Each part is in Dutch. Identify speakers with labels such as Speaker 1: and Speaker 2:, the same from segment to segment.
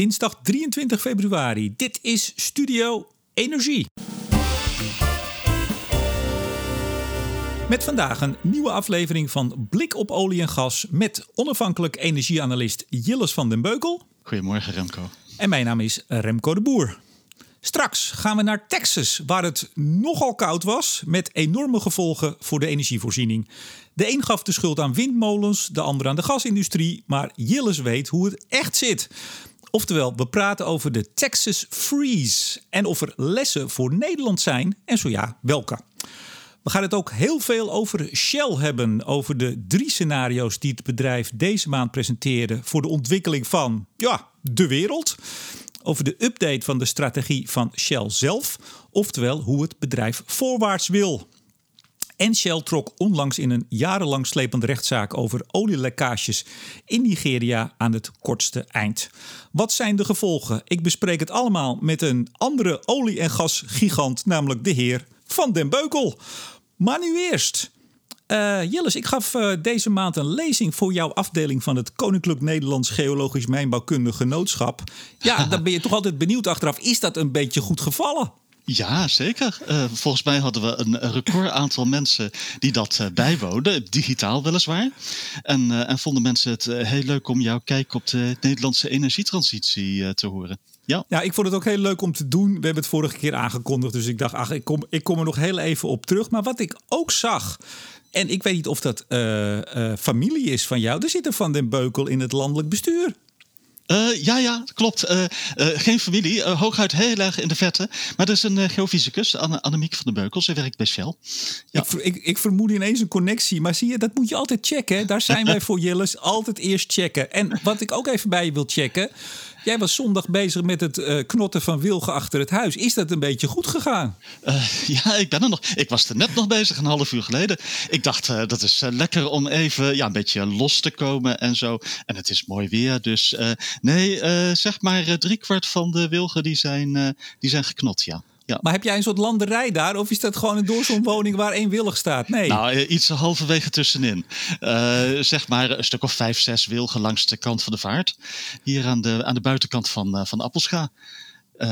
Speaker 1: dinsdag 23 februari. Dit is Studio Energie. Met vandaag een nieuwe aflevering van Blik op olie en gas met onafhankelijk energieanalist Jilles van den Beukel.
Speaker 2: Goedemorgen Remco.
Speaker 1: En mijn naam is Remco de Boer. Straks gaan we naar Texas, waar het nogal koud was, met enorme gevolgen voor de energievoorziening. De een gaf de schuld aan windmolens, de ander aan de gasindustrie, maar Jilles weet hoe het echt zit. Oftewel, we praten over de Texas Freeze en of er lessen voor Nederland zijn en zo ja, welke. We gaan het ook heel veel over Shell hebben. Over de drie scenario's die het bedrijf deze maand presenteerde voor de ontwikkeling van ja, de wereld. Over de update van de strategie van Shell zelf. Oftewel hoe het bedrijf voorwaarts wil. En Shell trok onlangs in een jarenlang slepende rechtszaak over olielekkages in Nigeria aan het kortste eind. Wat zijn de gevolgen? Ik bespreek het allemaal met een andere olie- en gasgigant, namelijk de heer Van den Beukel. Maar nu eerst. Uh, Jilles, ik gaf uh, deze maand een lezing voor jouw afdeling van het Koninklijk Nederlands Geologisch Mijnbouwkundig Genootschap. Ja, dan ben je toch altijd benieuwd achteraf. Is dat een beetje goed gevallen?
Speaker 2: Ja, zeker. Uh, volgens mij hadden we een record aantal mensen die dat uh, bijwoonden, digitaal weliswaar. En, uh, en vonden mensen het heel leuk om jouw kijk op de Nederlandse energietransitie te horen. Ja.
Speaker 1: ja, ik vond het ook heel leuk om te doen. We hebben het vorige keer aangekondigd, dus ik dacht, ach, ik kom, ik kom er nog heel even op terug. Maar wat ik ook zag, en ik weet niet of dat familie is van jou, er zit een Van den Beukel in het landelijk bestuur.
Speaker 2: Uh, ja, ja, klopt. Uh, uh, geen familie, hooguit heel erg in de vette. Maar dat is een geofysicus, Anne, Annemiek van den Beukel. Ze werkt bij Shell.
Speaker 1: Ja. Ik, ik, ik, vermoed ineens een connectie. Maar zie je, dat moet je altijd checken. Daar zijn wij voor Jilles. Altijd eerst checken. En wat ik ook even bij je wil checken. Jij was zondag bezig met het uh, knotten van wilgen achter het huis. Is dat een beetje goed gegaan?
Speaker 2: Uh, ja, ik ben er nog. Ik was er net nog bezig, een half uur geleden. Ik dacht, uh, dat is lekker om even ja, een beetje los te komen en zo. En het is mooi weer, dus nee, zeg maar driekwart van de wilgen die zijn, die zijn geknot, ja. Ja.
Speaker 1: Maar heb jij een soort landerij daar? Of is dat gewoon een doorsomwoning waar één willig staat? Nee.
Speaker 2: Nou, iets halverwege tussenin. Uh, zeg maar een stuk of vijf, zes wilgen langs de kant van de vaart. Hier aan de, aan de buitenkant van, uh, van Appelscha.
Speaker 1: Uh,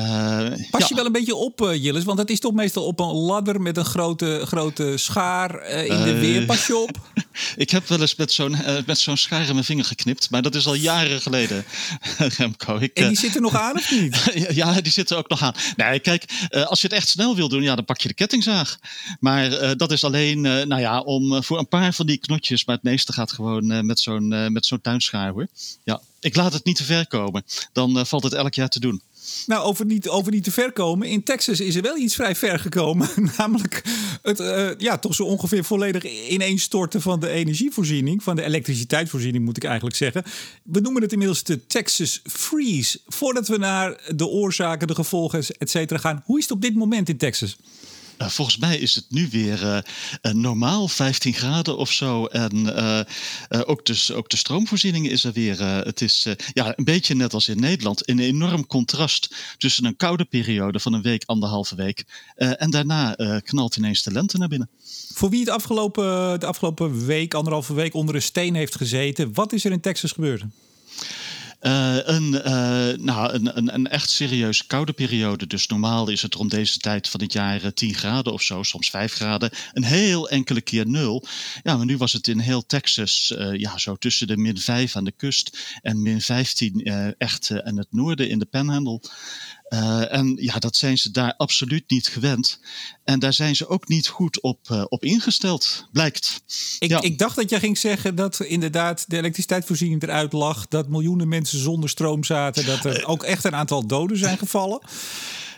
Speaker 1: Pas ja. je wel een beetje op, Jillis? Want het is toch meestal op een ladder met een grote, grote schaar uh, in de weer. Pas je op?
Speaker 2: ik heb wel eens met zo'n met zo'n schaar in mijn vinger geknipt. Maar dat is al jaren geleden, Remco. Ik,
Speaker 1: en die zitten nog aan of niet?
Speaker 2: ja, die zitten ook nog aan. Nee, kijk, als je het echt snel wil doen, ja, dan pak je de kettingzaag. Maar dat is alleen, nou ja, om voor een paar van die knotjes. Maar het meeste gaat gewoon met zo'n met zo'n tuinschaar, hoor. Ja, ik laat het niet te ver komen. Dan valt het elk jaar te doen.
Speaker 1: Nou, over niet, over niet te ver komen. In Texas is er wel iets vrij ver gekomen. Namelijk het uh, ja, toch zo ongeveer volledig ineenstorten van de energievoorziening. Van de elektriciteitsvoorziening moet ik eigenlijk zeggen. We noemen het inmiddels de Texas Freeze. Voordat we naar de oorzaken, de gevolgen, et cetera gaan. Hoe is het op dit moment in Texas?
Speaker 2: Uh, volgens mij is het nu weer uh, uh, normaal 15 graden of zo. En ook, dus, ook de stroomvoorziening is er weer. het is ja, een beetje net als in Nederland. Een enorm contrast tussen een koude periode van een week, anderhalve week. en daarna knalt ineens de lente naar binnen.
Speaker 1: Voor wie het afgelopen, de afgelopen week, anderhalve week onder een steen heeft gezeten, wat is er in Texas gebeurd?
Speaker 2: Uh, een, uh, nou, een, een, een, echt serieus koude periode. Dus normaal is het rond deze tijd van het jaar 10 graden of zo, soms 5 graden. Een heel enkele keer nul. Ja, maar nu was het in heel Texas ja, zo tussen de min 5 aan de kust en min 15 echt aan het noorden in de Panhandle. Uh, en ja, dat zijn ze daar absoluut niet gewend. En daar zijn ze ook niet goed op, uh, op ingesteld, blijkt.
Speaker 1: Ik, ja. ik dacht dat jij ging zeggen dat inderdaad de elektriciteitsvoorziening eruit lag. Dat miljoenen mensen zonder stroom zaten. Dat er ook echt een aantal doden zijn gevallen.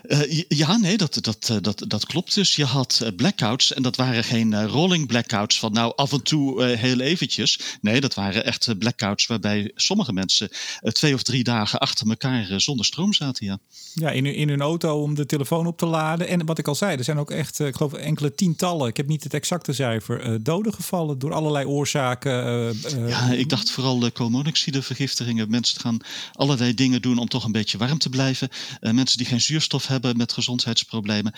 Speaker 2: Uh, ja, nee, dat, dat, dat, dat klopt. Dus je had blackouts en dat waren geen rolling blackouts van nou af en toe heel eventjes. Nee, dat waren echt blackouts waarbij sommige mensen twee of drie dagen achter elkaar zonder stroom zaten. Ja,
Speaker 1: ja in, in hun auto om de telefoon op te laden. En wat ik al zei, er zijn ook echt, ik geloof, enkele tientallen, ik heb niet het exacte cijfer, doden gevallen door allerlei oorzaken.
Speaker 2: ja, ik dacht vooral koolmonoxidevergiftigingen. Mensen gaan allerlei dingen doen om toch een beetje warm te blijven. mensen die geen zuurstof hebben met gezondheidsproblemen.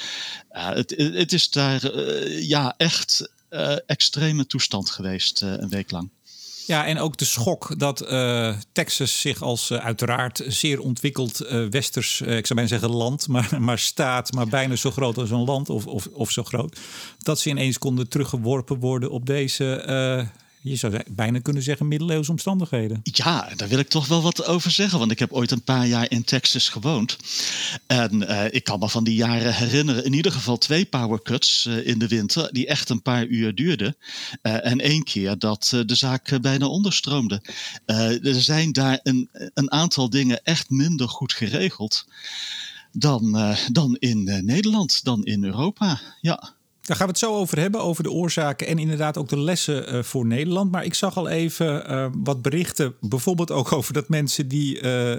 Speaker 2: Het, het, is daar uh, ja, echt uh, extreme toestand geweest een week lang.
Speaker 1: Ja, en ook de schok dat Texas zich als uiteraard zeer ontwikkeld uh, westers, ik zou bijna zeggen land, maar, maar staat, maar bijna zo groot als een land of, of, of zo groot, dat ze ineens konden teruggeworpen worden op deze je zou bijna kunnen zeggen middeleeuwse omstandigheden.
Speaker 2: Ja, daar wil ik toch wel wat over zeggen. Want ik heb ooit een paar jaar in Texas gewoond. En uh, ik kan me van die jaren herinneren. In ieder geval twee power cuts uh, in de winter. Die echt een paar uur duurden. Uh, en één keer dat de zaak bijna onderstroomde. er zijn daar een, een aantal dingen echt minder goed geregeld. Dan, dan in Nederland, dan in Europa. Ja.
Speaker 1: Daar gaan we het zo over hebben, over de oorzaken en inderdaad ook de lessen uh, voor Nederland. Maar ik zag al even uh, wat berichten, bijvoorbeeld ook over dat mensen die uh,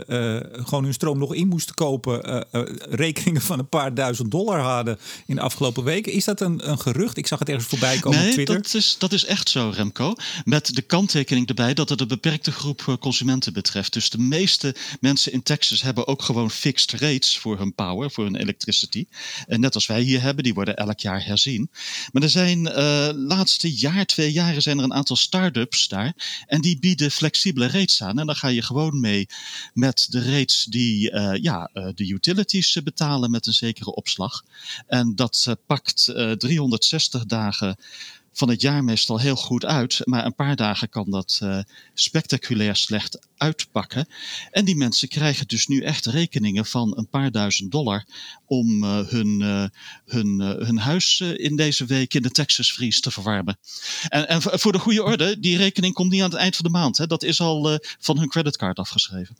Speaker 1: gewoon hun stroom nog in moesten kopen, rekeningen van een paar duizend dollar hadden in de afgelopen weken. Is dat een, een gerucht? Ik zag het ergens voorbij komen
Speaker 2: nee,
Speaker 1: op Twitter.
Speaker 2: Dat is, dat is echt zo, Remco. Met de kanttekening erbij dat het een beperkte groep consumenten betreft. Dus de meeste mensen in Texas hebben ook gewoon fixed rates voor hun power, voor hun electricity. En net als wij hier hebben, die worden elk jaar herzien. Maar er zijn uh, laatste jaar, twee jaren, zijn er een aantal start-ups daar. En die bieden flexibele rates aan. En dan ga je gewoon mee met de rates die uh, ja, uh, de utilities betalen met een zekere opslag. En dat pakt 360 dagen van het jaar meestal heel goed uit. Maar een paar dagen kan dat uh, spectaculair slecht uitpakken. En die mensen krijgen dus nu echt rekeningen van een paar duizend dollar om uh, hun, uh, hun, hun huis in deze week in de Texas Freeze te verwarmen. En, en voor de goede orde, die rekening komt niet aan het eind van de maand. Hè. Dat is al van hun creditcard afgeschreven.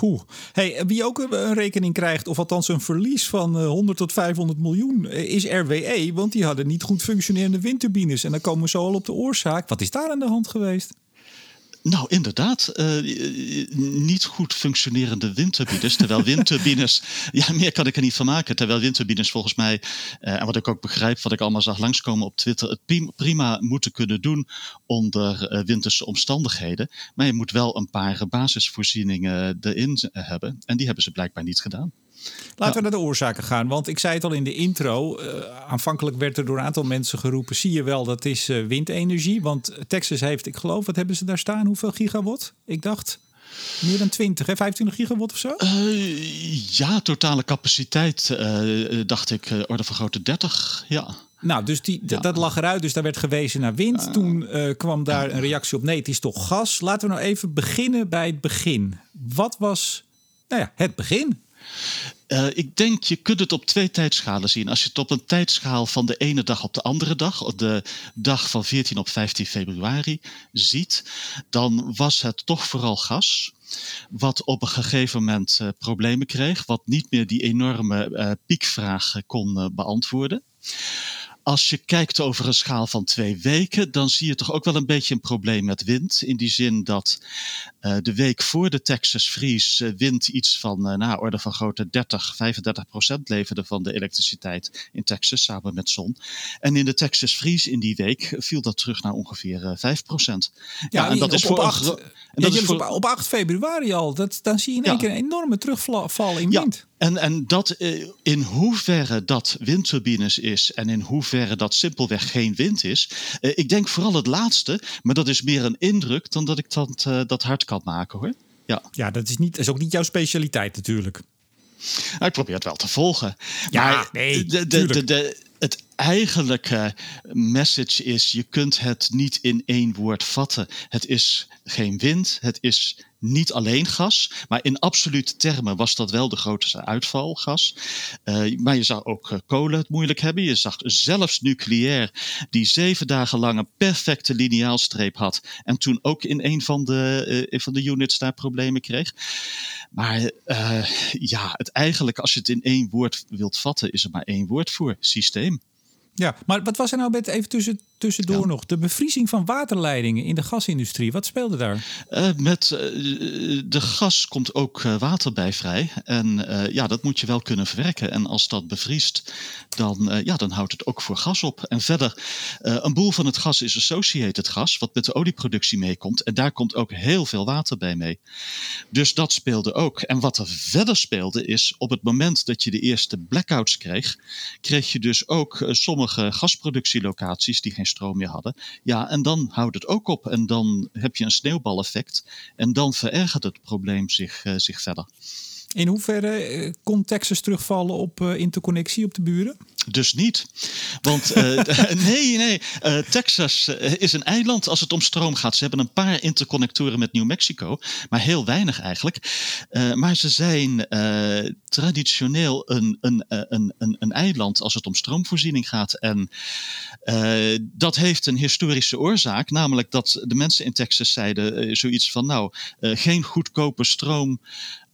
Speaker 1: Poeh. Hey, wie ook een rekening krijgt, of althans een verlies van 100 tot 500 miljoen, is RWE. Want die hadden niet goed functionerende windturbines. En dan komen we zo al op de oorzaak. Wat is daar aan de hand geweest?
Speaker 2: Nou, inderdaad. Uh, niet goed functionerende windturbines. Terwijl windturbines. ja, meer kan ik er niet van maken. Terwijl windturbines volgens mij. Uh, en wat ik ook begrijp, wat ik allemaal zag langskomen op Twitter. het prima moeten kunnen doen onder uh, winterse omstandigheden. Maar je moet wel een paar basisvoorzieningen erin hebben. En die hebben ze blijkbaar niet gedaan.
Speaker 1: Laten we naar de oorzaken gaan. Want ik zei het al in de intro. Uh, aanvankelijk werd er door een aantal mensen geroepen: zie je wel, dat is uh, windenergie. Want Texas heeft, ik geloof, wat hebben ze daar staan? Hoeveel gigawatt? Ik dacht. Meer dan 20, hè? 25 gigawatt of zo?
Speaker 2: Uh, ja, totale capaciteit, dacht ik, orde van grootte 30. Ja.
Speaker 1: Nou, dus die, ja. dat lag eruit. Dus daar werd gewezen naar wind. Toen kwam daar een reactie op: nee, het is toch gas. Laten we nou even beginnen bij het begin. Wat was nou ja, het begin?
Speaker 2: Uh, ik denk, je kunt het op twee tijdschalen zien. Als je het op een tijdschaal van de ene dag op de andere dag, op de dag van 14 op 15 februari, ziet, dan was het toch vooral gas. Wat op een gegeven moment uh, problemen kreeg, wat niet meer die enorme uh, piekvraag kon beantwoorden. Als je kijkt over een schaal van twee weken, dan zie je toch ook wel een beetje een probleem met wind. In die zin dat uh, de week voor de Texas Freeze uh, wind iets van, uh, nou, orde van grootte 30, 35 procent leverde van de elektriciteit in Texas samen met zon. En in de Texas Freeze in die week viel dat terug naar ongeveer 5 procent.
Speaker 1: Ja, ja, en dat op, is voor op 8, en dat ja, is voor, op, op 8 februari al. Dat, dan zie je in één ja. keer een enorme terugval in wind.
Speaker 2: En, en dat in hoeverre dat windturbines is en in hoeverre dat simpelweg geen wind is. ik denk vooral het laatste, maar dat is meer een indruk dan dat ik dat, dat hard kan maken hoor. Ja,
Speaker 1: ja dat is, niet, is ook niet jouw specialiteit natuurlijk.
Speaker 2: Nou, ik probeer het wel te volgen.
Speaker 1: Ja, maar nee,
Speaker 2: de, de, de, de, het eigenlijke message is: je kunt het niet in één woord vatten. Het is geen wind, het is niet alleen gas, maar in absolute termen was dat wel de grootste uitval, gas. Uh, maar je zag ook uh, kolen het moeilijk hebben. Je zag zelfs nucleair, die zeven dagen lang een perfecte lineaalstreep had. En toen ook in een van de, uh, van de units daar problemen kreeg. Maar ja, het eigenlijk, als je het in één woord wilt vatten, is er maar één woord voor: systeem.
Speaker 1: Ja, maar wat was er nou met even tussen, tussendoor ja. nog? De bevriezing van waterleidingen in de gasindustrie. Wat speelde daar?
Speaker 2: Uh, met uh, de gas komt ook uh, water bij vrij. En ja, dat moet je wel kunnen verwerken. En als dat bevriest, dan, ja, dan houdt het ook voor gas op. En verder, een boel van het gas is associated gas, wat met de olieproductie meekomt. En daar komt ook heel veel water bij mee. Dus dat speelde ook. En wat er verder speelde is, op het moment dat je de eerste blackouts kreeg, kreeg je dus ook sommige gasproductielocaties die geen hadden. Ja, en dan houdt het ook op. En dan heb je een sneeuwbaleffect. En dan verergert het probleem zich, zich verder.
Speaker 1: In hoeverre kon Texas terugvallen op interconnectie op de buren?
Speaker 2: Dus niet. Want uh, nee, nee. Uh, Texas eh, is een eiland als het om stroom gaat. Ze hebben een paar interconnectoren met New Mexico, maar heel weinig eigenlijk. Maar ze zijn traditioneel een, een, een, een, een eiland als het om stroomvoorziening gaat. En dat heeft een historische oorzaak, namelijk dat de mensen in Texas zeiden zoiets van: nou, geen goedkope stroom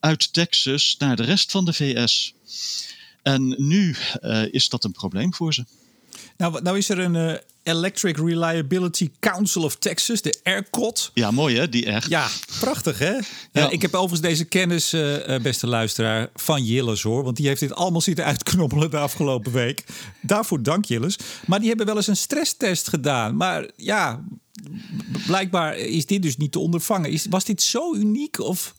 Speaker 2: uit Texas naar de rest van de VS. En nu uh, is dat een probleem voor ze.
Speaker 1: Nou, nou is er een uh, Electric Reliability Council of Texas, de ERCOT.
Speaker 2: Ja, mooi hè, die echt.
Speaker 1: Ja, prachtig hè. Ja. ik heb overigens deze kennis, uh, beste luisteraar, van Jilles hoor. Want die heeft dit allemaal zitten uitknoppelen de afgelopen week. Daarvoor dank Jilles. Maar die hebben wel eens een stresstest gedaan. Maar ja, blijkbaar is dit dus niet te ondervangen. Is, was dit zo uniek? Of?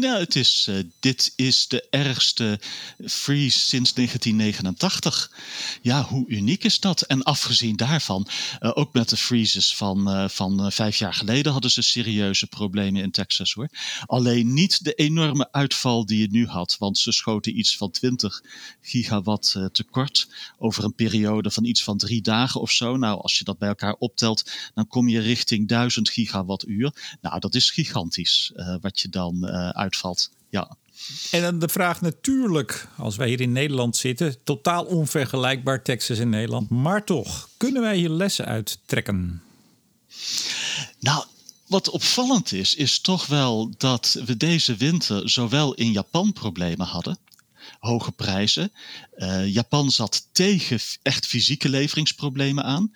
Speaker 2: Nou, het is, uh, dit is de ergste freeze sinds 1989. Ja, hoe uniek is dat? En afgezien daarvan, uh, ook met de freezes van, uh, van vijf jaar geleden hadden ze serieuze problemen in Texas hoor. Alleen niet de enorme uitval die je nu had, want ze schoten iets van 20 gigawatt tekort over een periode van iets van drie dagen of zo. Nou, als je dat bij elkaar optelt, dan kom je richting 1000 gigawattuur. Nou, dat is gigantisch wat je dan uh, uitvalt. Ja.
Speaker 1: En dan de vraag natuurlijk, als wij hier in Nederland zitten, totaal onvergelijkbaar Texas en Nederland, maar toch, kunnen wij hier lessen uit trekken?
Speaker 2: Nou, wat opvallend is, is toch wel dat we deze winter zowel in Japan problemen hadden. Hoge prijzen. Uh, Japan zat tegen echt fysieke leveringsproblemen aan.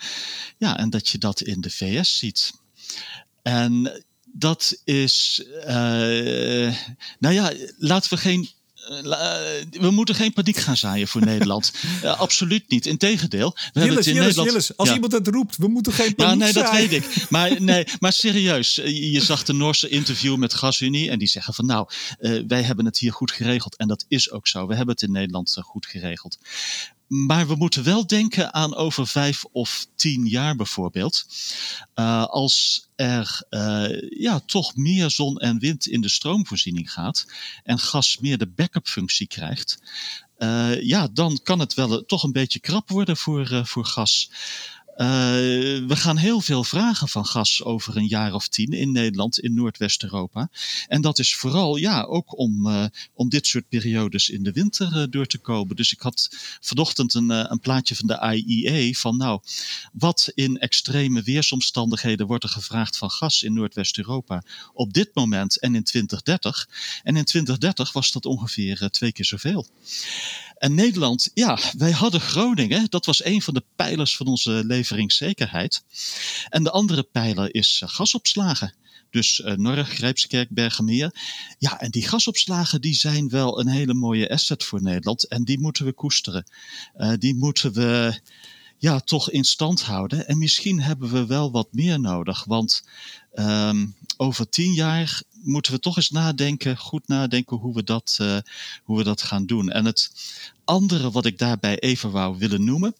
Speaker 2: Ja, en dat je dat in de VS ziet. En dat is, uh, nou ja, laten we geen eh, we moeten geen paniek gaan zaaien voor Nederland. Uh, absoluut niet. Integendeel.
Speaker 1: We Jilles, in Jilles, Nederland... als iemand het roept, we moeten geen paniek
Speaker 2: Ja, nee,
Speaker 1: dat
Speaker 2: weet ik. Maar, nee, maar serieus, je zag de Noorse interview met GasUnie en die zeggen van nou, uh, wij hebben het hier goed geregeld. En dat is ook zo. We hebben het in Nederland goed geregeld. Maar we moeten wel denken aan over vijf of tien jaar bijvoorbeeld. Uh, als er uh, ja, toch meer zon en wind in de stroomvoorziening gaat en gas meer de backup functie krijgt, uh, ja, dan kan het wel toch een beetje krap worden voor, voor gas. Uh, we gaan heel veel vragen van gas over een jaar of tien in Nederland, in Noordwest-Europa. En dat is vooral ja, ook om, uh, om dit soort periodes in de winter uh, door te komen. Dus ik had vanochtend een, een plaatje van de IEA van nou, wat in extreme weersomstandigheden wordt er gevraagd van gas in Noordwest-Europa op dit moment en in 2030. En in 2030 was dat ongeveer twee keer zoveel. En Nederland, ja, wij hadden Groningen. Dat was een van de pijlers van onze leveringszekerheid. En de andere pijler is uh, gasopslagen. Dus uh, Norg, Grijpskerk, Bergenmeer. Ja, en die gasopslagen die zijn wel een hele mooie asset voor Nederland. En die moeten we koesteren. Uh, die moeten we ja, toch in stand houden. En misschien hebben we wel wat meer nodig. Want um, over tien jaar moeten we toch eens nadenken, goed nadenken hoe we dat, uh, hoe we dat gaan doen. En het andere wat ik daarbij even wou willen noemen.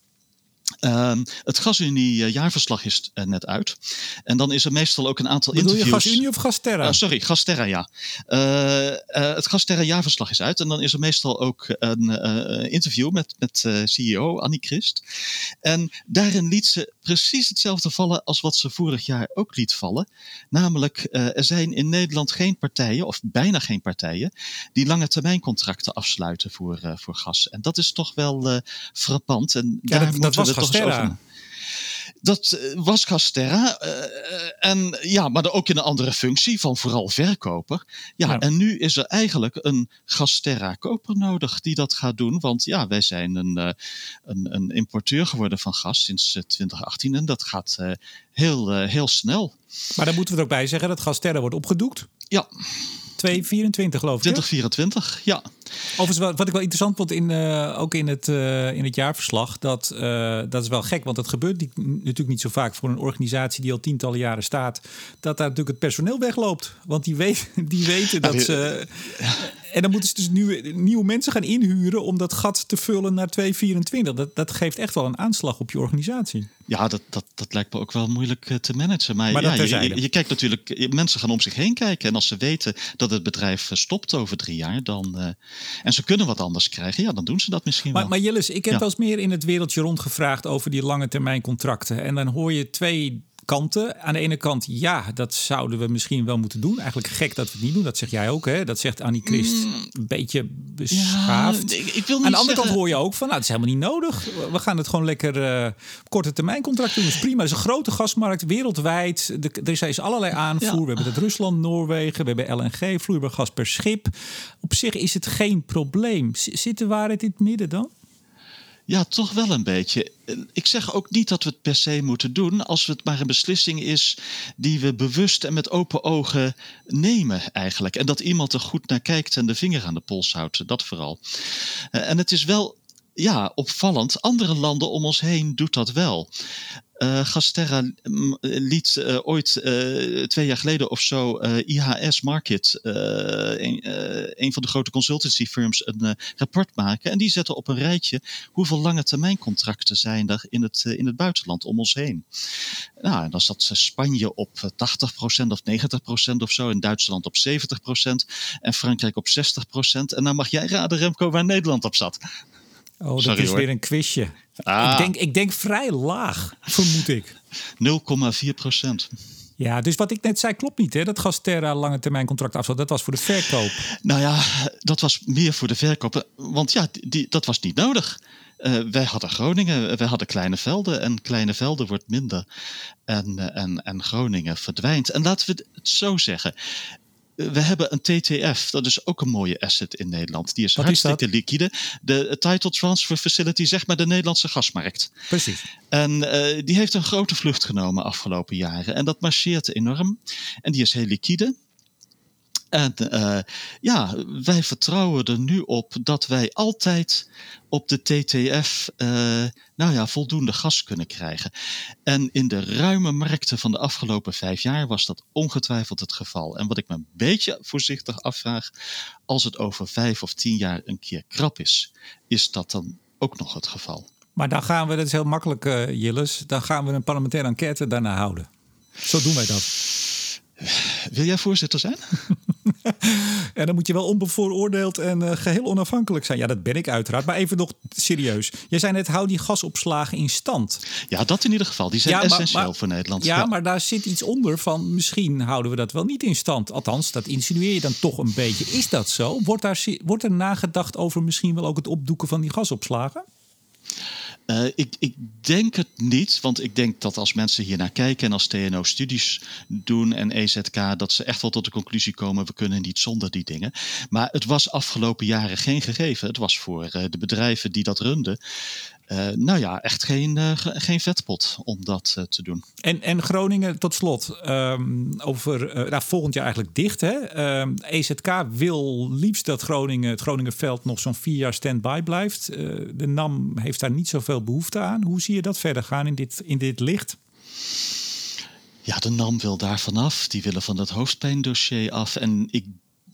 Speaker 2: Um, het GasUnie-jaarverslag is uh, net uit. En dan is er meestal ook een aantal
Speaker 1: Bedoel
Speaker 2: interviews.
Speaker 1: je GasUnie of Gasterra?
Speaker 2: Uh, sorry, Gasterra, ja. Uh, het Gasterra-jaarverslag is uit. En dan is er meestal ook een interview met, met CEO Annie Christ. En daarin liet ze precies hetzelfde vallen als wat ze vorig jaar ook liet vallen. Namelijk, er zijn in Nederland geen partijen, of bijna geen partijen, die lange termijn contracten afsluiten voor, voor gas. En dat is toch wel frappant. En
Speaker 1: ja,
Speaker 2: daar
Speaker 1: dat,
Speaker 2: moeten
Speaker 1: dat was
Speaker 2: we
Speaker 1: Gasterra.
Speaker 2: Dat was Gasterra. Uh, en ja, maar ook in een andere functie van vooral verkoper. Ja, ja, en nu is er eigenlijk een Gasterra koper nodig die dat gaat doen. Want ja, wij zijn een, uh, een, een, importeur geworden van gas sinds 2018 en dat gaat uh, heel, heel snel.
Speaker 1: Maar dan moeten we er ook bij zeggen dat Gasterra wordt opgedoekt.
Speaker 2: Ja.
Speaker 1: 2024 geloof ik.
Speaker 2: 2024, ja.
Speaker 1: Overigens, wat, wat ik wel interessant vond, in, uh, ook in het, uh, in het jaarverslag, dat, uh, dat is wel gek, want dat gebeurt natuurlijk niet zo vaak voor een organisatie die al tientallen jaren staat, dat daar natuurlijk het personeel wegloopt. Want die, weet, die weten dat ze. en dan moeten ze dus nu, nieuwe mensen gaan inhuren om dat gat te vullen naar 224. Dat, dat geeft echt wel een aanslag op je organisatie.
Speaker 2: Ja, dat, dat, dat lijkt me ook wel moeilijk te managen. Maar, maar ja, je, je, kijkt natuurlijk, mensen gaan om zich heen kijken. En als ze weten dat het bedrijf stopt over drie jaar, dan, en ze kunnen wat anders krijgen, ja, dan doen ze dat misschien
Speaker 1: maar,
Speaker 2: wel.
Speaker 1: Maar Jillis, ik heb ja. wel eens meer in het wereldje rondgevraagd over die lange termijn contracten. En dan hoor je twee kanten. Aan de ene kant, ja, dat zouden we misschien wel moeten doen. Eigenlijk gek dat we het niet doen. Dat zeg jij ook, hè? Dat zegt Annie Christ mm. een beetje beschaafd.
Speaker 2: Ja, ik, wil niet
Speaker 1: Aan de andere
Speaker 2: zeggen...
Speaker 1: kant hoor je ook van, nou, het is helemaal niet nodig. We gaan het gewoon lekker uh, korte termijn contract doen. Dat is prima. Het is een grote gasmarkt wereldwijd. De, er is allerlei aanvoer. Ja. We hebben het Rusland, Noorwegen. We hebben LNG, vloeibaar gas per schip. Op zich is het geen probleem. Zit de waarheid in het midden dan?
Speaker 2: Ja, toch wel een beetje. Ik zeg ook niet dat we het per se moeten doen, als het maar een beslissing is die we bewust en met open ogen nemen eigenlijk. En dat iemand er goed naar kijkt en de vinger aan de pols houdt, dat vooral. En het is wel ja, opvallend. Andere landen om ons heen doet dat wel. Uh, Gasterra liet uh, ooit twee jaar geleden of zo IHS Market, een, van de grote consultancy firms, een rapport maken. En die zetten op een rijtje hoeveel lange termijn contracten zijn er in het, in het buitenland om ons heen. Nou, en dan zat Spanje op 80% of 90% of zo, en Duitsland op 70% en Frankrijk op 60%. En nou mag jij raden, Remco, waar Nederland op zat.
Speaker 1: Oh, dat Sorry, is hoor. weer een quizje. Ah. Ik, denk, ik denk vrij laag, vermoed ik.
Speaker 2: 0,4 procent.
Speaker 1: Ja, dus wat ik net zei klopt niet, hè? Dat Gasterra lange termijn contract dat was voor de verkoop.
Speaker 2: Nou ja, dat was meer voor de verkoop. Want ja, die, dat was niet nodig. Uh, wij hadden Groningen, wij hadden kleine velden en kleine velden wordt minder. En, en, en Groningen verdwijnt. En laten we het zo zeggen we hebben een TTF, dat is ook een mooie asset in Nederland. Die is Wat hartstikke is liquide. De Title Transfer Facility, zeg maar de Nederlandse gasmarkt.
Speaker 1: Precies.
Speaker 2: En uh, die heeft een grote vlucht genomen afgelopen jaren. En dat marcheert enorm. En die is heel liquide. En uh, ja, wij vertrouwen er nu op dat wij altijd op de TTF uh, nou ja, voldoende gas kunnen krijgen. En in de ruime markten van de afgelopen vijf jaar was dat ongetwijfeld het geval. En wat ik me een beetje voorzichtig afvraag, als het over vijf of tien jaar een keer krap is, is dat dan ook nog het geval?
Speaker 1: Maar dan gaan we, dat is heel makkelijk, uh, Jilles, dan gaan we een parlementaire enquête daarna houden. Zo doen wij dat.
Speaker 2: Wil jij voorzitter zijn?
Speaker 1: en dan moet je wel onbevooroordeeld en uh, geheel onafhankelijk zijn. Ja, dat ben ik uiteraard. Maar even nog serieus. Jij zei net, hou die gasopslagen in stand.
Speaker 2: Ja, dat in ieder geval. Die zijn ja, essentieel maar, voor Nederland.
Speaker 1: Ja, ja, maar daar zit iets onder van misschien houden we dat wel niet in stand. Althans, dat insinueer je dan toch een beetje. Is dat zo? Wordt, daar, wordt er nagedacht over misschien wel ook het opdoeken van die gasopslagen?
Speaker 2: Uh, ik, ik, denk het niet, want ik denk dat als mensen hier naar kijken en als TNO studies doen en EZK, dat ze echt wel tot de conclusie komen: we kunnen niet zonder die dingen. Maar het was afgelopen jaren geen gegeven. Het was voor uh, de bedrijven die dat runden. Uh, nou ja, echt geen, uh, geen vetpot om dat uh, te doen.
Speaker 1: En, en Groningen, tot slot, um, over nou, volgend jaar eigenlijk dicht. Hè? Um, ehm, EZK wil liefst dat Groningen, het Groningenveld nog zo'n vier jaar stand-by blijft. de NAM heeft daar niet zoveel behoefte aan. Hoe zie je dat verder gaan in dit, in dit licht?
Speaker 2: Ja, de NAM wil daar vanaf. Die willen van dat hoofdpijndossier af. En ik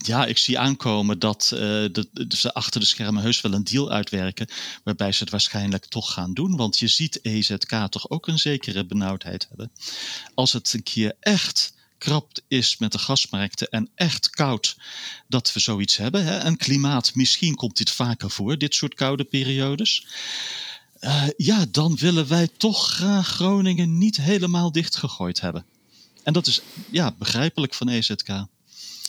Speaker 2: ja, ik zie aankomen dat uh, de, ze achter de schermen heus wel een deal uitwerken. Waarbij ze het waarschijnlijk toch gaan doen. Want je ziet EZK toch ook een zekere benauwdheid hebben. Als het een keer echt krapt is met de gasmarkten en echt koud dat we zoiets hebben. Hè? En klimaat, misschien komt dit vaker voor, dit soort koude periodes. Uh, ja, dan willen wij toch graag Groningen niet helemaal dichtgegooid hebben. En dat is ja, begrijpelijk van EZK.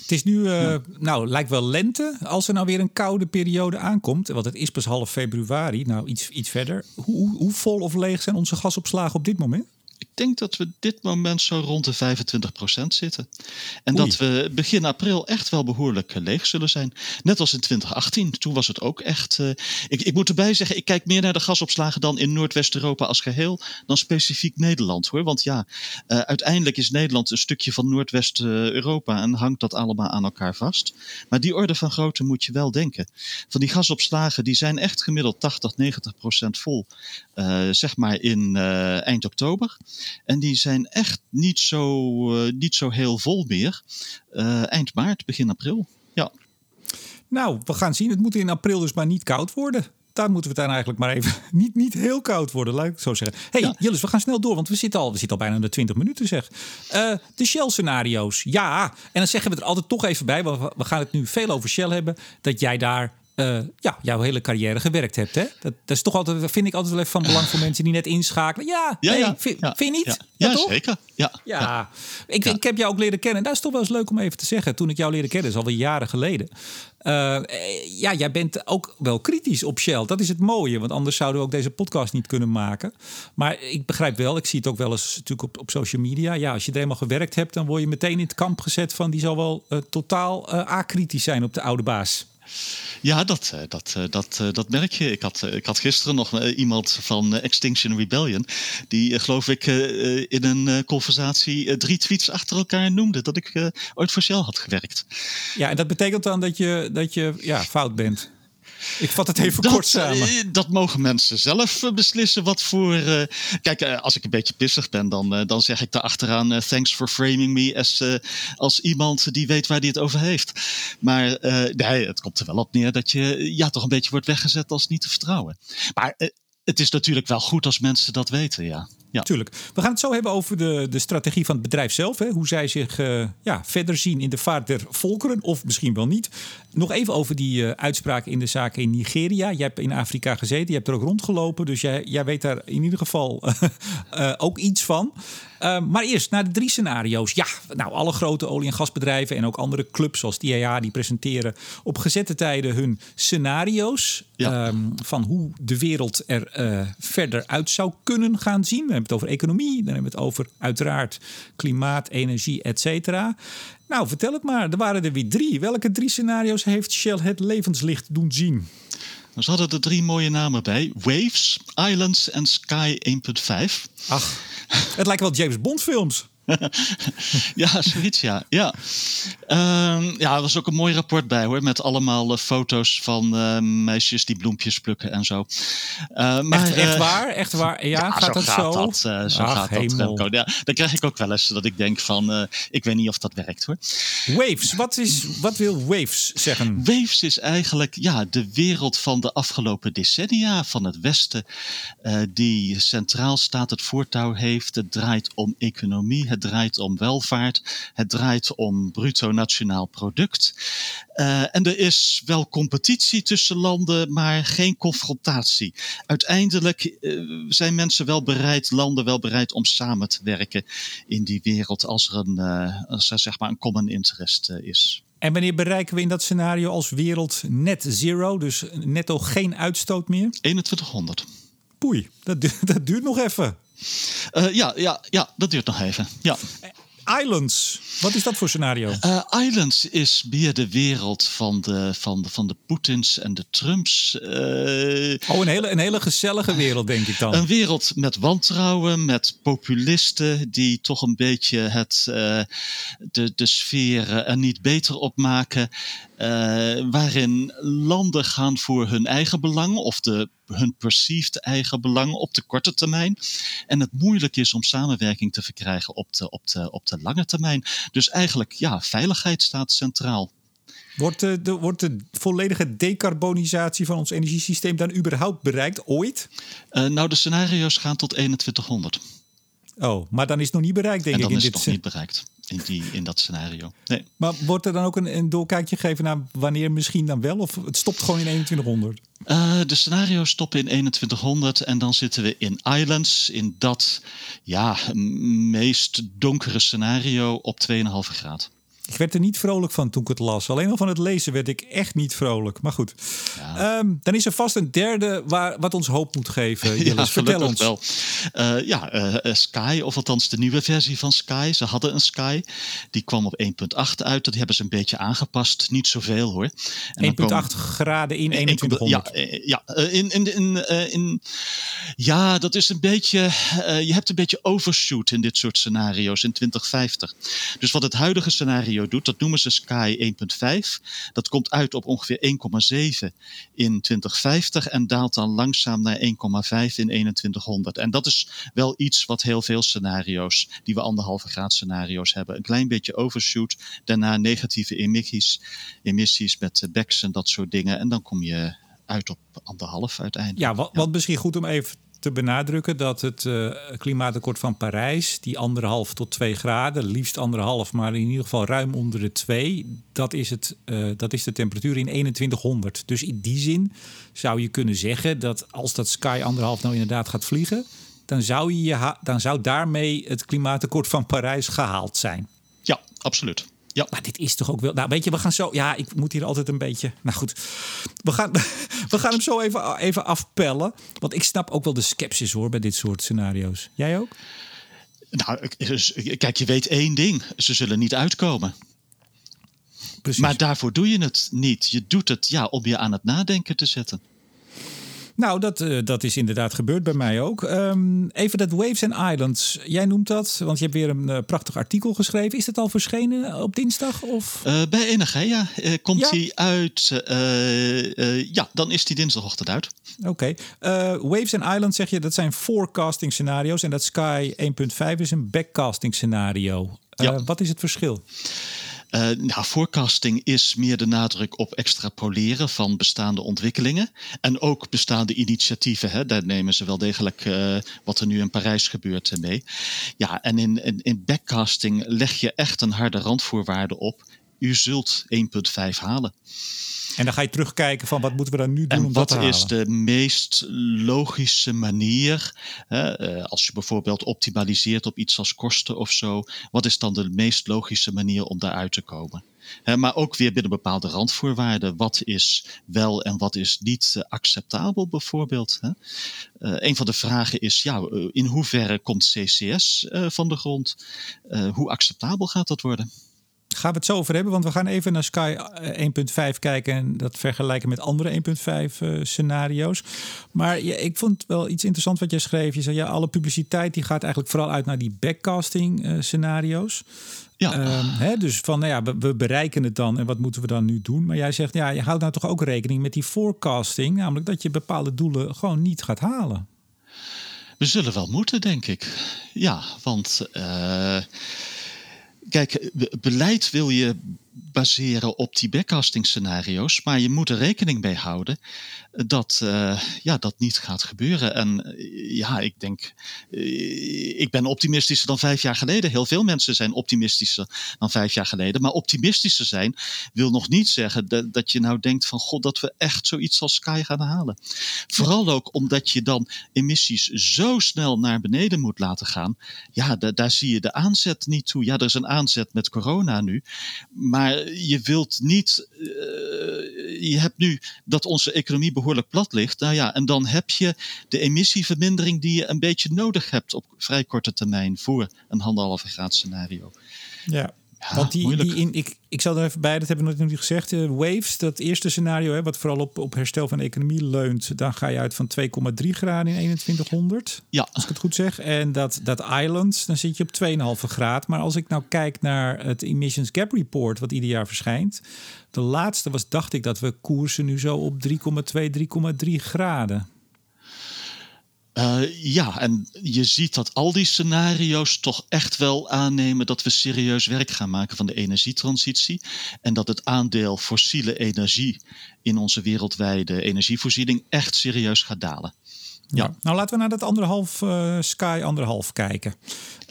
Speaker 1: Het is nu, uh, nou, lijkt wel lente. Als er nou weer een koude periode aankomt, want het is pas half februari, nou iets, iets verder. Hoe, hoe vol of leeg zijn onze gasopslagen op dit moment?
Speaker 2: Ik denk dat we dit moment zo rond de 25% zitten. En dat we begin april echt wel behoorlijk leeg zullen zijn. Net als in 2018. Toen was het ook echt. Uh, ik, ik moet erbij zeggen, ik kijk meer naar de gasopslagen dan in Noordwest-Europa als geheel. dan specifiek Nederland hoor. Want ja, uh, uiteindelijk is Nederland een stukje van Noordwest-Europa. en hangt dat allemaal aan elkaar vast. Maar die orde van grootte moet je wel denken. Van die gasopslagen, die zijn echt gemiddeld 80, 90% vol. Uh, zeg maar in eind oktober. En die zijn echt niet zo, uh, niet zo heel vol meer. Uh, eind maart, begin april. Ja.
Speaker 1: Nou, we gaan zien. Het moet in april dus maar niet koud worden. Daar moeten we het dan eigenlijk maar even niet, niet heel koud worden, laat ik zo zeggen. hey, ja. Jillis, we gaan snel door, want we zitten al, we zitten al bijna de 20 minuten zeg. Uh, de Shell-scenario's, ja. En dan zeggen we er altijd toch even bij, want we gaan het nu veel over Shell hebben, dat jij daar uh, ja, jouw hele carrière gewerkt hebt. Hè? Dat, dat is toch altijd, vind ik altijd wel even van belang voor mensen die net inschakelen. Ja, ja, ja, vind, vind, je niet?
Speaker 2: Ja, zeker. Ja,
Speaker 1: ja. Ik, ik heb jou ook leren kennen. Dat is toch wel eens leuk om even te zeggen. Toen ik jou leerde kennen, is alweer jaren geleden. Uh, ja, jij bent ook wel kritisch op Shell. Dat is het mooie, want anders zouden we ook deze podcast niet kunnen maken. Maar ik begrijp wel, ik zie het ook wel eens natuurlijk op, op social media. Ja, als je er eenmaal gewerkt hebt, dan word je meteen in het kamp gezet van die zal wel uh, totaal akritisch zijn op de oude baas.
Speaker 2: Ja, dat, dat, dat, dat merk je. Ik had, ik had gisteren nog iemand van Extinction Rebellion. die, geloof ik, in een conversatie drie tweets achter elkaar noemde. dat ik ooit voor Shell had gewerkt.
Speaker 1: Ja, en dat betekent dan dat je, dat je ja, fout bent. Ik vat het even kort samen.
Speaker 2: Uh, dat mogen mensen zelf uh, beslissen wat voor. Uh, kijk, als ik een beetje pissig ben, dan, dan zeg ik daar achteraan: thanks for framing me as, als iemand die weet waar hij het over heeft. Maar nee, het komt er wel op neer dat je ja, toch een beetje wordt weggezet als niet te vertrouwen. Maar het is natuurlijk wel goed als mensen dat weten, ja.
Speaker 1: Ja. Tuurlijk. We gaan het zo hebben over de, de strategie van het bedrijf zelf. Hè? Hoe zij zich uh, ja, verder zien in de vaart der volkeren, of misschien wel niet. Nog even over die uh, uitspraak in de zaak in Nigeria. Jij hebt in Afrika gezeten, je hebt er ook rondgelopen. Dus jij, jij weet daar in ieder geval uh, ook iets van. maar eerst naar de drie scenario's. Ja, nou, alle grote olie- en gasbedrijven en ook andere clubs zoals de IAA... die presenteren op gezette tijden hun scenario's... Ja. Um, van hoe de wereld er verder uit zou kunnen gaan zien. We het over economie, dan hebben we het over uiteraard klimaat, energie, et cetera. Nou, vertel het maar. Er waren er weer drie. Welke drie scenario's heeft Shell het levenslicht doen zien?
Speaker 2: Ze hadden er drie mooie namen bij: Waves, Islands en Sky 1.5.
Speaker 1: Ach, het lijkt wel James Bond films.
Speaker 2: ja, zoiets, ja. Ja. Uh, ja, er was ook een mooi rapport bij hoor. Met allemaal uh, foto's van uh, meisjes die bloempjes plukken en zo.
Speaker 1: Eh, maar, echt, echt waar? Echt waar? Ja, ja gaat
Speaker 2: zo
Speaker 1: dat
Speaker 2: gaat
Speaker 1: zo?
Speaker 2: Dat, zo Ach, gaat hemel. dat. Ja, dan krijg ik ook wel eens dat ik denk van... ik weet niet of dat werkt hoor.
Speaker 1: Waves, wat, is, wat wil Waves zeggen?
Speaker 2: Waves is eigenlijk ja, de wereld van de afgelopen decennia van het Westen. die centraal staat, het voortouw heeft. Het draait om economie het draait om welvaart, het draait om bruto nationaal product. Uh, en er is wel competitie tussen landen, maar geen confrontatie. Uiteindelijk uh, zijn mensen wel bereid, landen wel bereid om samen te werken in die wereld als er een, uh, als er, zeg maar een common interest is.
Speaker 1: En wanneer bereiken we in dat scenario als wereld net zero, dus netto geen uitstoot meer?
Speaker 2: 2100.
Speaker 1: Poei, dat, dat duurt nog even.
Speaker 2: Uh, ja, ja, ja, dat duurt nog even. Ja.
Speaker 1: Islands. Wat is dat voor scenario?
Speaker 2: Uh, Islands is meer de wereld van de, van de, van de Poetins en de Trumps. Uh,
Speaker 1: oh, een hele, een hele gezellige wereld, denk ik dan.
Speaker 2: Een wereld met wantrouwen, met populisten die toch een beetje het, de, de sfeer er niet beter op maken. Waarin landen gaan voor hun eigen belang of de hun perceived eigen belang op de korte termijn. En het moeilijk is om samenwerking te verkrijgen op de, op de, op de lange termijn. Dus eigenlijk, ja, veiligheid staat centraal.
Speaker 1: Wordt de, de, wordt de volledige decarbonisatie van ons energiesysteem dan überhaupt bereikt, ooit?
Speaker 2: Uh, nou, de scenario's gaan tot 2100.
Speaker 1: Oh, maar dan is het nog niet bereikt, denk
Speaker 2: en
Speaker 1: ik.
Speaker 2: Dan
Speaker 1: is
Speaker 2: het nog niet bereikt in, die, in dat scenario. Nee.
Speaker 1: Maar wordt er dan ook een, een doorkijkje gegeven naar wanneer misschien dan wel? Of het stopt gewoon in 2100?
Speaker 2: Uh, de scenario's stoppen in 2100 en dan zitten we in Islands, in dat ja, meest donkere scenario op 2,5 graden.
Speaker 1: Ik werd er niet vrolijk van toen ik het las. Alleen al van het lezen werd ik echt niet vrolijk. Maar goed. Ja. Um, dan is er vast een derde waar, wat ons hoop moet geven. Jillis, ja, vertel ons.
Speaker 2: Wel. Uh, ja, uh, Sky, of althans de nieuwe versie van Sky. Ze hadden een Sky. Die kwam op 1.8 uit. Dat hebben ze een beetje aangepast. Niet zoveel hoor.
Speaker 1: 1.8 graden in 2100.
Speaker 2: Ja, ja in, in, in, in, ja, dat is een beetje... je hebt een beetje overshoot in dit soort scenario's in 2050. Dus wat het huidige scenario scenario doet, dat noemen ze Sky 1.5. Dat komt uit op ongeveer 1,7 in 2050 en daalt dan langzaam naar 1,5 in 2100. En dat is wel iets wat heel veel scenario's, die we anderhalve graad scenario's hebben, een klein beetje overshoot. Daarna negatieve emissies, emissies met BECS en dat soort dingen. En dan kom je uit op anderhalf uiteindelijk.
Speaker 1: Ja, wat, wat misschien goed om even te benadrukken dat het uh, klimaatakkoord van Parijs, die anderhalf tot twee graden, liefst anderhalf, maar in ieder geval ruim onder de twee, dat is, het, uh, dat is de temperatuur in 2100. Dus in die zin zou je kunnen zeggen dat als dat Sky anderhalf nou inderdaad gaat vliegen, dan zou, je dan zou daarmee het klimaatakkoord van Parijs gehaald zijn.
Speaker 2: Ja, absoluut. Ja.
Speaker 1: Maar dit is toch ook wel. Nou, weet je, we gaan zo. Ja, ik moet hier altijd een beetje. Nou goed. We gaan, we gaan hem zo even, even afpellen. Want ik snap ook wel de sceptisch hoor bij dit soort scenario's. Jij ook?
Speaker 2: Nou, kijk, je weet één ding: ze zullen niet uitkomen. Precies. Maar daarvoor doe je het niet. Je doet het ja, om je aan het nadenken te zetten.
Speaker 1: Nou, dat, uh, dat is inderdaad gebeurd bij mij ook. Um, even dat Waves and Islands. Jij noemt dat, want je hebt weer een uh, prachtig artikel geschreven. Is het al verschenen op dinsdag? Of?
Speaker 2: Uh, bij Energia komt hij ja? uit. ja, dan is die dinsdagochtend uit.
Speaker 1: Oké. Okay. Waves and Islands zeg je, dat zijn forecasting scenario's. En dat Sky 1.5 is een backcasting scenario. Ja. Wat is het verschil?
Speaker 2: Uh, nou, forecasting is meer de nadruk op extrapoleren van bestaande ontwikkelingen. En ook bestaande initiatieven. Hè. Daar nemen ze wel degelijk uh, wat er nu in Parijs gebeurt mee. Ja, en in, in, in backcasting leg je echt een harde randvoorwaarde op. U zult 1,5 halen.
Speaker 1: En dan ga je terugkijken van wat moeten we dan nu doen en om dat te
Speaker 2: halen. Wat is de meest logische manier, hè, als je bijvoorbeeld optimaliseert op iets als kosten of zo, wat is dan de meest logische manier om daaruit te komen? Hè, maar ook weer binnen bepaalde randvoorwaarden. Wat is wel en wat is niet uh, acceptabel bijvoorbeeld? Hè? Uh, een van de vragen is, ja, in hoeverre komt CCS uh, van de grond? hoe acceptabel gaat dat worden?
Speaker 1: Gaan we het zo over hebben, want we gaan even naar Sky 1.5 kijken en dat vergelijken met andere 1.5 uh, scenario's. Maar ja, ik vond wel iets interessant wat jij schreef. Je zei ja, alle publiciteit die gaat eigenlijk vooral uit naar die backcasting uh, scenario's. Ja. Um, hè, dus van, nou ja, we, we, bereiken het dan en wat moeten we dan nu doen? Maar jij zegt, ja, je houdt nou toch ook rekening met die forecasting, namelijk dat je bepaalde doelen gewoon niet gaat halen.
Speaker 2: We zullen wel moeten, denk ik. Ja, want. Uh Kijk, beleid wil je baseren op die backcasting scenario's, maar je moet er rekening mee houden dat uh, ja, dat niet gaat gebeuren. En uh, ja, ik denk, uh, ik ben optimistischer dan vijf jaar geleden. Heel veel mensen zijn optimistischer dan vijf jaar geleden. Maar optimistischer zijn wil nog niet zeggen dat, dat je nou denkt van god, dat we echt zoiets als Sky gaan halen. Vooral ook omdat je dan emissies zo snel naar beneden moet laten gaan. Ja, daar zie je de aanzet niet toe. Ja, er is een aanzet met corona nu. Maar je wilt niet, je hebt nu dat onze economie behoorlijk plat ligt. Nou ja, en dan heb je de emissievermindering die je een beetje nodig hebt op vrij korte termijn voor een anderhalve graad scenario.
Speaker 1: Ja, want die, die in, ik, ik zal er even bij, dat hebben we nog niet gezegd. Uh, Waves, dat eerste scenario, hè, wat vooral op, op herstel van de economie leunt, dan ga je uit van 2,3 graden in 2100. Ja. Als ik het goed zeg. En dat, dat Island, dan zit je op 2,5 graden. Maar als ik nou kijk naar het Emissions Gap Report, wat ieder jaar verschijnt. De laatste was, dacht ik, dat we koersen nu zo op 3,2, 3,3 graden.
Speaker 2: Uh, ja, en je ziet dat al die scenario's toch echt wel aannemen dat we serieus werk gaan maken van de energietransitie. En dat het aandeel fossiele energie in onze wereldwijde energievoorziening echt serieus gaat dalen.
Speaker 1: Ja. Nou, laten we naar dat anderhalf uh, Sky anderhalf kijken.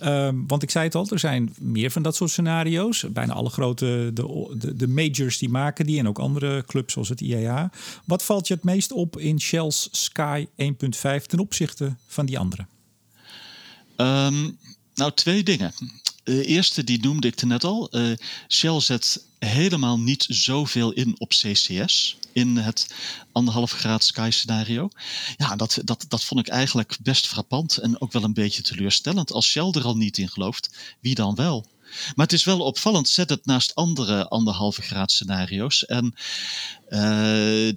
Speaker 1: Um, want ik zei het al, er zijn meer van dat soort scenario's. Bijna alle grote, de, de, de, majors die maken die en ook andere clubs zoals het IAA. Wat valt je het meest op in Shell's Sky 1.5 ten opzichte van die andere?
Speaker 2: Um, nou, twee dingen. De eerste, die noemde ik net al. Uh, Shell zet helemaal niet zoveel in op CCS in het anderhalf graad sky scenario. Ja, dat, dat, dat vond ik eigenlijk best frappant en ook wel een beetje teleurstellend. Als Shell er al niet in gelooft, wie dan wel? Maar het is wel opvallend, zet het naast andere anderhalve graad scenario's. En uh,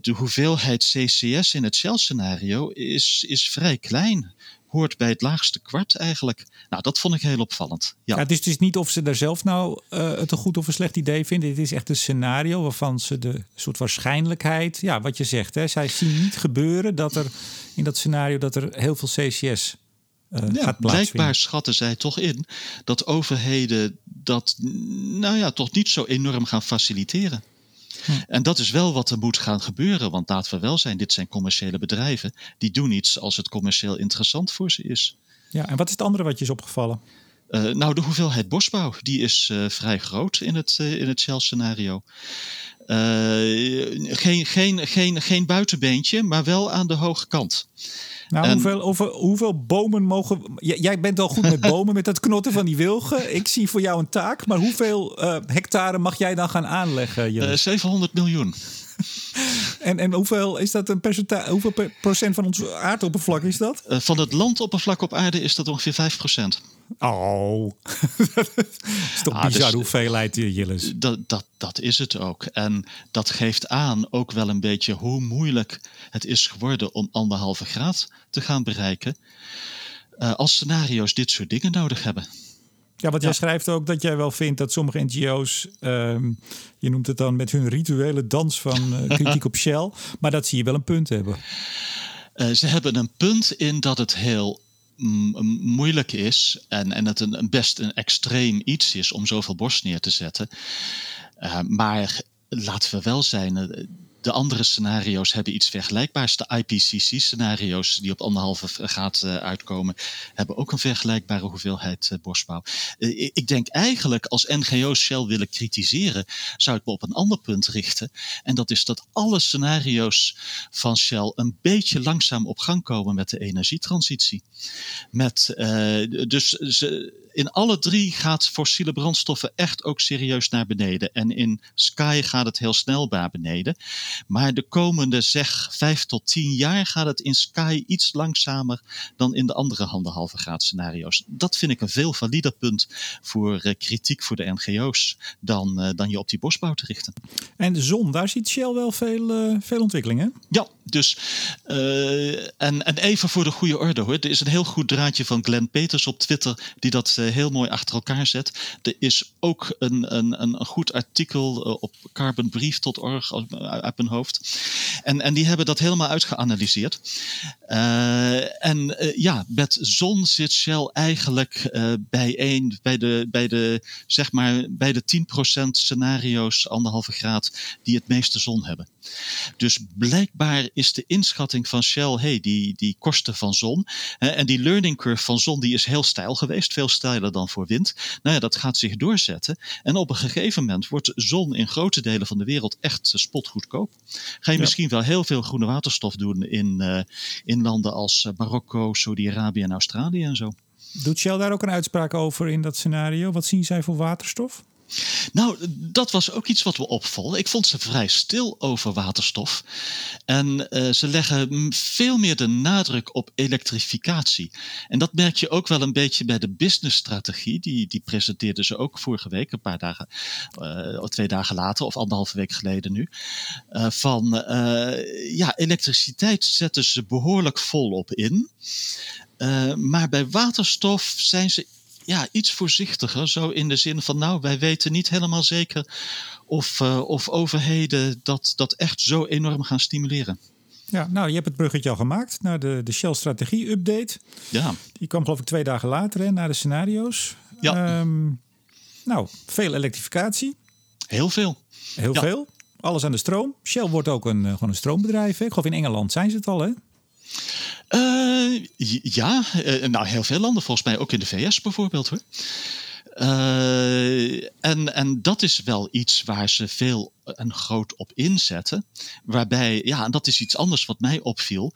Speaker 2: de hoeveelheid CCS in het Shell scenario is, is vrij klein. Hoort bij het laagste kwart eigenlijk. Nou, dat vond ik heel opvallend. Ja.
Speaker 1: ja dus het is niet of ze daar zelf nou uh, het een goed of een slecht idee vinden. Het is echt een scenario waarvan ze de soort waarschijnlijkheid, ja, wat je zegt, hè, zij zien niet gebeuren dat er in dat scenario dat er heel veel CCS uh, ja, gaat
Speaker 2: blijkbaar schatten zij toch in dat overheden dat nou ja, toch niet zo enorm gaan faciliteren. En dat is wel wat er moet gaan gebeuren. Want laten we wel zijn, dit zijn commerciële bedrijven. Die doen iets als het commercieel interessant voor ze is.
Speaker 1: Ja, en wat is het andere wat je is opgevallen?
Speaker 2: Uh, nou, de hoeveelheid bosbouw, die is uh, vrij groot in het, uh, in het Shell-scenario. Geen, geen, geen, geen buitenbeentje, maar wel aan de hoge kant.
Speaker 1: Nou, hoeveel, hoeveel bomen mogen. jij bent al goed met bomen, met het knotten van die wilgen. Ik zie voor jou een taak, maar hoeveel uh, hectare mag jij dan gaan aanleggen?
Speaker 2: Uh, 700 miljoen.
Speaker 1: en, en hoeveel is dat een percentage? Hoeveel procent van ons aardoppervlak is dat?
Speaker 2: Uh, van het landoppervlak op aarde is dat ongeveer 5 procent.
Speaker 1: Oh, dat is toch ah, bizar dus, hoeveelheid, Jillis.
Speaker 2: Dat, dat, dat is het ook. En dat geeft aan ook wel een beetje hoe moeilijk het is geworden om anderhalve graad te gaan bereiken. Uh, als scenario's dit soort dingen nodig hebben.
Speaker 1: Ja, want jij schrijft ook dat jij wel vindt dat sommige NGO's, ehm, je noemt het dan met hun rituele dans van uh, kritiek op Shell, maar dat zie je wel een punt hebben.
Speaker 2: Uh, ze hebben een punt in dat het heel moeilijk is en, en het een, best een extreem iets is om zoveel borst neer te zetten. Uh, maar laten we wel zijn, de andere scenario's hebben iets vergelijkbaars. De IPCC-scenario's die op anderhalve graad uh, uitkomen, hebben ook een vergelijkbare hoeveelheid uh, borstbouw. Uh, ik denk eigenlijk als NGO's Shell willen kritiseren, zou ik me op een ander punt richten. En dat is dat alle scenario's van Shell een beetje langzaam op gang komen met de energietransitie. Met, dus ze, in alle drie gaat fossiele brandstoffen echt ook serieus naar beneden. En in Sky gaat het heel snel naar beneden. Maar de komende zeg vijf tot tien jaar gaat het in Sky iets langzamer dan in de andere anderhalve graad scenario's. Dat vind ik een veel valider punt voor uh, kritiek voor de NGO's dan, uh, dan je op die bosbouw te richten.
Speaker 1: En de zon, daar ziet Shell wel veel, uh, veel ontwikkelingen.
Speaker 2: Ja, dus en, en even voor de goede orde hoor. Er is een heel goed draadje van Glenn Peters op Twitter die dat heel mooi achter elkaar zet. Er is ook een, een, een goed artikel op carbonbrief.org uit mijn hoofd. En, en die hebben dat helemaal uitgeanalyseerd. Uh, en uh, ja, met zon zit Shell eigenlijk uh, bij, een, bij, de, bij, de, zeg maar, bij de 10% scenario's anderhalve graad die het meeste zon hebben. Dus blijkbaar is de inschatting van Shell, hey, die, die kosten van zon en die learning curve van zon die is heel stijl geweest, veel steiler dan voor wind. Nou ja, dat gaat zich doorzetten. En op een gegeven moment wordt zon in grote delen van de wereld echt spotgoedkoop. Ga je misschien wel heel veel groene waterstof doen in, uh, in landen als eh, Marokko, Saudi-Arabië en Australië en zo.
Speaker 1: Doet Shell daar ook een uitspraak over in dat scenario? Wat zien zij voor waterstof?
Speaker 2: Nou, dat was ook iets wat we opvallen. Ik vond ze vrij stil over waterstof. En uh, ze leggen veel meer de nadruk op elektrificatie. En dat merk je ook wel een beetje bij de businessstrategie. Die, die presenteerden ze ook vorige week, een paar dagen, uh, twee dagen later, of anderhalve week geleden nu. Uh, van ja, elektriciteit zetten ze behoorlijk volop in. maar bij waterstof zijn ze ja, iets voorzichtiger. Zo in de zin van, nou, wij weten niet helemaal zeker of, uh, of overheden dat, dat echt zo enorm gaan stimuleren.
Speaker 1: Ja, nou, je hebt het bruggetje al gemaakt naar de, de Shell-strategie-update.
Speaker 2: Ja.
Speaker 1: Die kwam geloof ik twee dagen later, hè, naar de scenario's.
Speaker 2: Ja. Um,
Speaker 1: nou, veel elektrificatie.
Speaker 2: Heel veel.
Speaker 1: Heel ja. veel. Alles aan de stroom. Shell wordt ook een, gewoon een stroombedrijf. Hè? Ik geloof in Engeland zijn ze het al, hè?
Speaker 2: Uh, ja, uh, nou heel veel landen volgens mij, ook in de VS bijvoorbeeld hoor. Uh, en, en dat is wel iets waar ze veel en groot op inzetten. Waarbij, ja, en dat is iets anders wat mij opviel.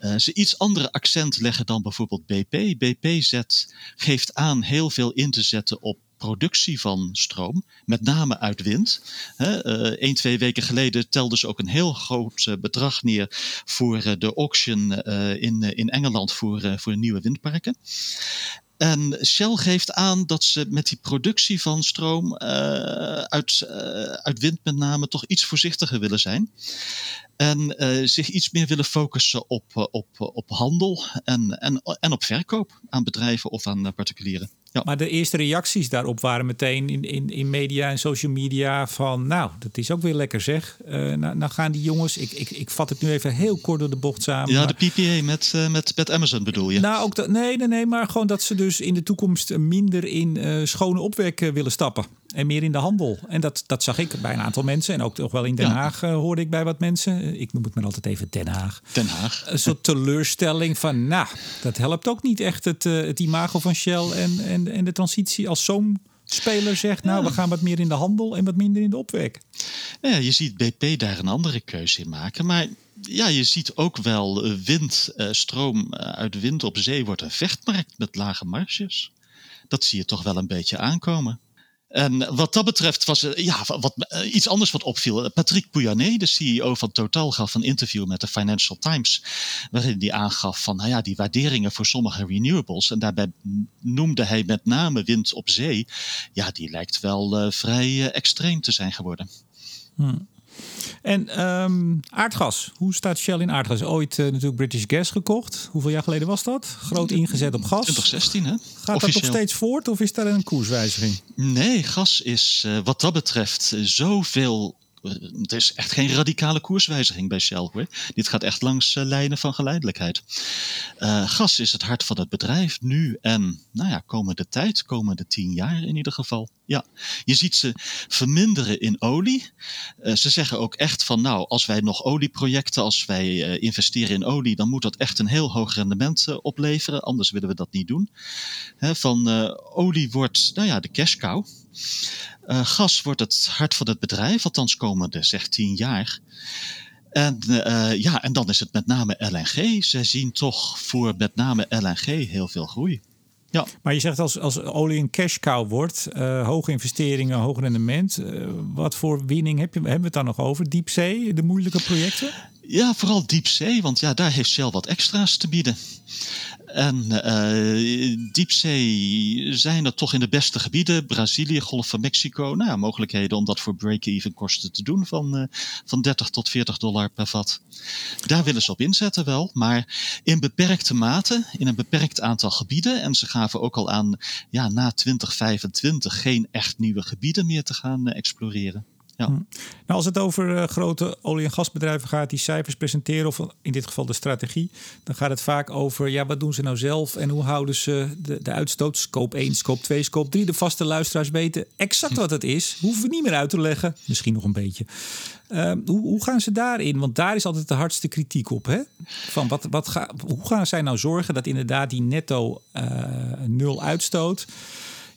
Speaker 2: Uh, ze iets andere accent leggen dan bijvoorbeeld BP. BP zet, geeft aan heel veel in te zetten op productie van stroom, met name uit wind. Uh, een, twee weken geleden telden ze ook een heel groot uh, bedrag neer voor uh, de auction in, in Engeland voor, voor nieuwe windparken. En Shell geeft aan dat ze met die productie van stroom uit, uit wind met name toch iets voorzichtiger willen zijn. En zich iets meer willen focussen op, op, op handel en, en, en op verkoop aan bedrijven of aan particulieren.
Speaker 1: Ja. Maar de eerste reacties daarop waren meteen in, in, in media en social media van... nou, dat is ook weer lekker zeg. Uh, nou, nou, gaan die jongens, ik, ik, ik vat het nu even heel kort door de bocht samen.
Speaker 2: Ja, de PPA met, uh, met, met Amazon bedoel je?
Speaker 1: Nou, ook dat, nee, nee, nee, maar gewoon dat ze dus in de toekomst minder in uh, schone opwek willen stappen. En meer in de handel. En dat, dat zag ik bij een aantal mensen. En ook toch wel in Den Haag hoorde ik bij wat mensen. Ik noem het maar altijd even Den Haag.
Speaker 2: Den Haag.
Speaker 1: Een soort teleurstelling van, nou, dat helpt ook niet echt het, het imago van Shell en, en en, de transitie als zo'n speler zegt, nou, we gaan wat meer in de handel en wat minder in de opwek.
Speaker 2: Ja, je ziet BP daar een andere keuze in maken. Maar ja, je ziet ook wel wind, uh, stroom uit wind op zee wordt een vechtmarkt met lage marges. Dat zie je toch wel een beetje aankomen. En wat dat betreft was ja, wat, uh, iets anders wat opviel. Patrick Pouyanné, de CEO van Total, gaf een interview met de Financial Times. Waarin hij aangaf van nou ja, die waarderingen voor sommige renewables. En daarbij noemde hij met name wind op zee. Ja, die lijkt wel uh, vrij extreem te zijn geworden.
Speaker 1: Hmm. En um, aardgas. Hoe staat Shell in aardgas? Ooit uh, natuurlijk British Gas gekocht. Hoeveel jaar geleden was dat? Groot ingezet op gas.
Speaker 2: 2016, hè?
Speaker 1: Gaat Officieel. dat nog steeds voort of is daar een koerswijziging?
Speaker 2: Nee, gas is uh, wat dat betreft uh, zoveel het is echt geen radicale koerswijziging bij Shell. Dit gaat echt langs uh, lijnen van geleidelijkheid. Uh, gas is het hart van het bedrijf nu en nou ja, komende tijd, komende tien jaar in ieder geval. Ja, je ziet ze verminderen in olie. Ze zeggen ook echt van nou, als wij nog olieprojecten, als wij investeren in olie, dan moet dat echt een heel hoog rendement opleveren. Anders willen we dat niet doen. Van olie wordt nou ja, de cash cow. Uh, gas wordt het hart van het bedrijf, althans komende zeg tien jaar. En, uh, ja, en dan is het met name LNG. Ze zien toch voor met name LNG heel veel groei.
Speaker 1: Ja. Maar je zegt als, als olie een cash cow wordt, uh, hoge investeringen, hoog rendement. Uh, wat voor winning heb je, hebben we het dan nog over? Diepzee, de moeilijke projecten?
Speaker 2: Ja, vooral diepzee, want ja, daar heeft Shell wat extra's te bieden. En uh, diepzee zijn er toch in de beste gebieden. Brazilië, Golf van Mexico. Nou mogelijkheden om dat voor break-even kosten te doen van, uh, van 30 tot 40 dollar per vat. Daar willen ze op inzetten wel, maar in beperkte mate, in een beperkt aantal gebieden. En ze gaven ook al aan ja, na 2025 geen echt nieuwe gebieden meer te gaan uh, exploreren.
Speaker 1: Hm. Nou, als het over uh, grote olie- en gasbedrijven gaat die cijfers presenteren, of in dit geval de strategie, dan gaat het vaak over ja, wat doen ze nou zelf en hoe houden ze de, de uitstoot, scope 1, scope 2, scope 3. De vaste luisteraars weten exact wat het is. Hoeven we niet meer uit te leggen. Misschien nog een beetje. Uh, hoe, hoe, gaan ze daarin? Want daar is altijd de hardste kritiek op. Hè? Van wat, wat ga, hoe gaan zij nou zorgen dat inderdaad die netto uh, nul uitstoot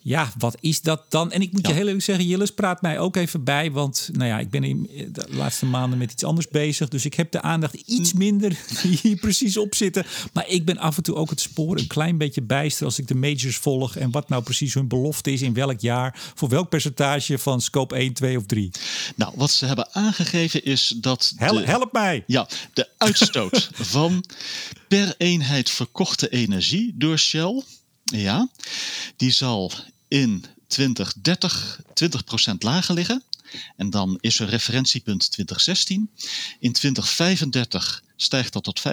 Speaker 1: ja, wat is dat dan? En ik moet ja. je heel eerlijk zeggen, Jillis praat mij ook even bij. Want nou ja, ik ben in de laatste maanden met iets anders bezig. Dus ik heb de aandacht iets mm. minder hier precies op zitten. Maar ik ben af en toe ook het spoor een klein beetje bijster als ik de majors volg. En wat nou precies hun belofte is in welk jaar. Voor welk percentage van scope 1, 2 of 3.
Speaker 2: Nou, wat ze hebben aangegeven is dat...
Speaker 1: Help, de, help mij!
Speaker 2: Ja, de uitstoot van per eenheid verkochte energie door Shell... Ja, die zal in 2030 20% lager liggen. En dan is er referentiepunt 2016. In 2035 stijgt dat tot 45%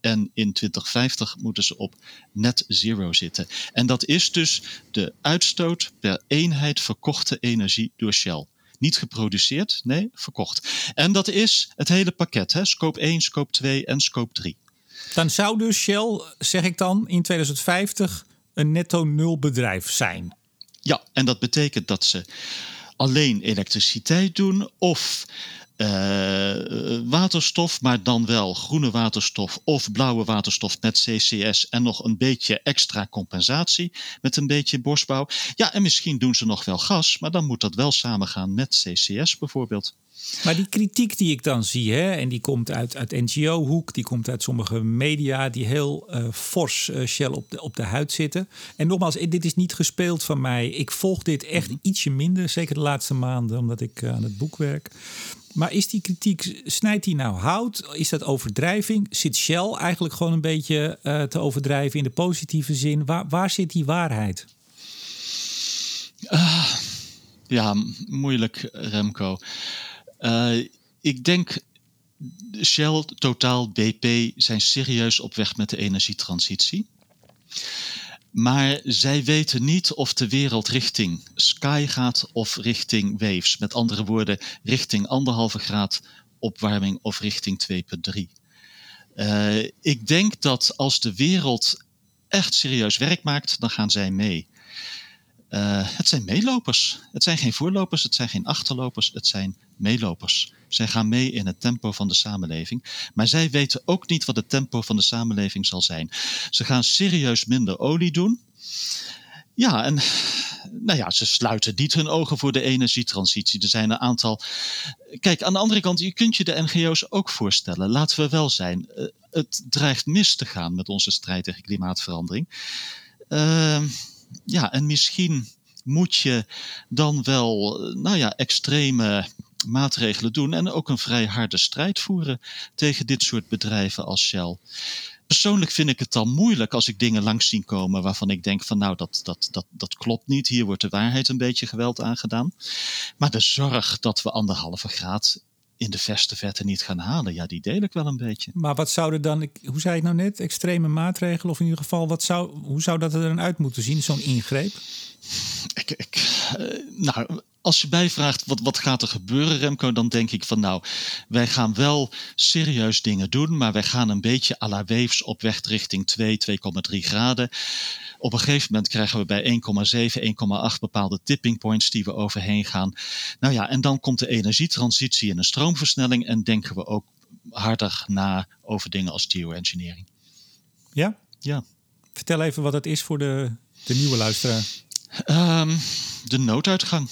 Speaker 2: en in 2050 moeten ze op net zero zitten. En dat is dus de uitstoot per eenheid verkochte energie door Shell. Niet geproduceerd, nee, verkocht. En dat is het hele pakket, hè? scope 1, scope 2 en scope 3.
Speaker 1: Dan zou dus Shell, zeg ik dan, in 2050 een netto nul bedrijf zijn.
Speaker 2: Ja, en dat betekent dat ze alleen elektriciteit doen of uh, waterstof, maar dan wel groene waterstof of blauwe waterstof met CCS en nog een beetje extra compensatie met een beetje bosbouw. Ja, en misschien doen ze nog wel gas, maar dan moet dat wel samengaan met CCS bijvoorbeeld.
Speaker 1: Maar die kritiek die ik dan zie, hè, en die komt uit, uit NGO-hoek, die komt uit sommige media die heel uh, fors uh, Shell op de, op de huid zitten. En nogmaals, dit is niet gespeeld van mij. Ik volg dit echt mhm. ietsje minder, zeker de laatste maanden, omdat ik uh, aan het boek werk. Maar is die kritiek, snijdt die nou hout? Is dat overdrijving? Zit Shell eigenlijk gewoon een beetje uh, te overdrijven in de positieve zin? Waar, waar zit die waarheid?
Speaker 2: Uh, ja, moeilijk, Remco. Uh, ik denk Shell, Total, BP zijn serieus op weg met de energietransitie. Maar zij weten niet of de wereld richting sky gaat of richting waves. Met andere woorden, richting anderhalve graad opwarming of richting 2,3. Uh, ik denk dat als de wereld echt serieus werk maakt, dan gaan zij mee. Uh, het zijn meelopers. Het zijn geen voorlopers, het zijn geen achterlopers, het zijn meelopers. Zij gaan mee in het tempo van de samenleving. Maar zij weten ook niet wat het tempo van de samenleving zal zijn. Ze gaan serieus minder olie doen. Ja, en nou ja, ze sluiten niet hun ogen voor de energietransitie. Er zijn een aantal. Kijk, aan de andere kant, je kunt je de NGO's ook voorstellen. Laten we wel zijn. Uh, het dreigt mis te gaan met onze strijd tegen klimaatverandering. Uh, ja, en misschien moet je dan wel, nou ja, extreme maatregelen doen en ook een vrij harde strijd voeren tegen dit soort bedrijven als Shell. Persoonlijk vind ik het dan moeilijk als ik dingen langs zie komen waarvan ik denk van nou dat, dat, dat, dat klopt niet, hier wordt de waarheid een beetje geweld aangedaan. Maar de zorg dat we anderhalve graad in de verste verte niet gaan halen. Ja, die deel ik wel een beetje.
Speaker 1: Maar wat zouden dan, hoe zei je nou net, extreme maatregelen? Of in ieder geval, wat zou, hoe zou dat er dan uit moeten zien, zo'n ingreep?
Speaker 2: Ik, ik, uh, nou, als je mij vraagt wat, wat gaat er gebeuren, Remco, dan denk ik van nou, wij gaan wel serieus dingen doen, maar wij gaan een beetje à la waves op weg richting 2, 2,3 graden. Op een gegeven moment krijgen we bij 1,7, 1,8 bepaalde tipping points die we overheen gaan. Nou ja, en dan komt de energietransitie en een stroomversnelling en denken we ook harder na over dingen als geoengineering.
Speaker 1: Ja?
Speaker 2: Ja.
Speaker 1: Vertel even wat het is voor de, de nieuwe luisteraar.
Speaker 2: Um, de nooduitgang.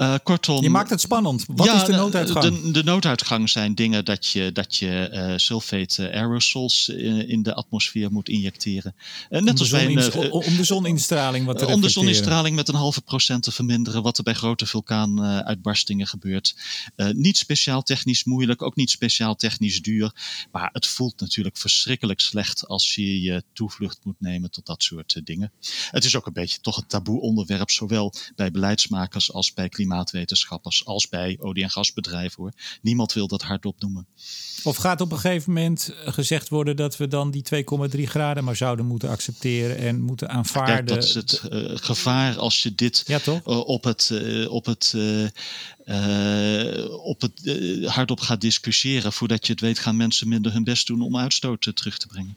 Speaker 2: Uh, kortom.
Speaker 1: Je maakt het spannend. Wat ja, is de nooduitgang?
Speaker 2: De, de, nooduitgang zijn dingen dat je, dat je uh, sulfate aerosols in, in, de atmosfeer moet injecteren.
Speaker 1: Net om, als wij, uh, om de zoninstraling wat te
Speaker 2: Om de zoninstraling met een halve procent te verminderen, wat er bij grote vulkaanuitbarstingen gebeurt. niet speciaal technisch moeilijk, ook niet speciaal technisch duur. Maar het voelt natuurlijk verschrikkelijk slecht als je je toevlucht moet nemen tot dat soort dingen. Het is ook een beetje toch een taboe onderwerp, zowel bij beleidsmakers als bij klimaat klimaatwetenschappers als bij olie- en gasbedrijven hoor. Niemand wil dat hardop noemen.
Speaker 1: Of gaat op een gegeven moment gezegd worden dat we dan die 2,3 graden maar zouden moeten accepteren en moeten aanvaarden? Kijk,
Speaker 2: dat is het uh, gevaar als je dit
Speaker 1: ja, toch?
Speaker 2: Uh, op het, uh, op het op het hardop gaat discussiëren. Voordat je het weet, gaan mensen minder hun best doen om uitstoot terug te brengen.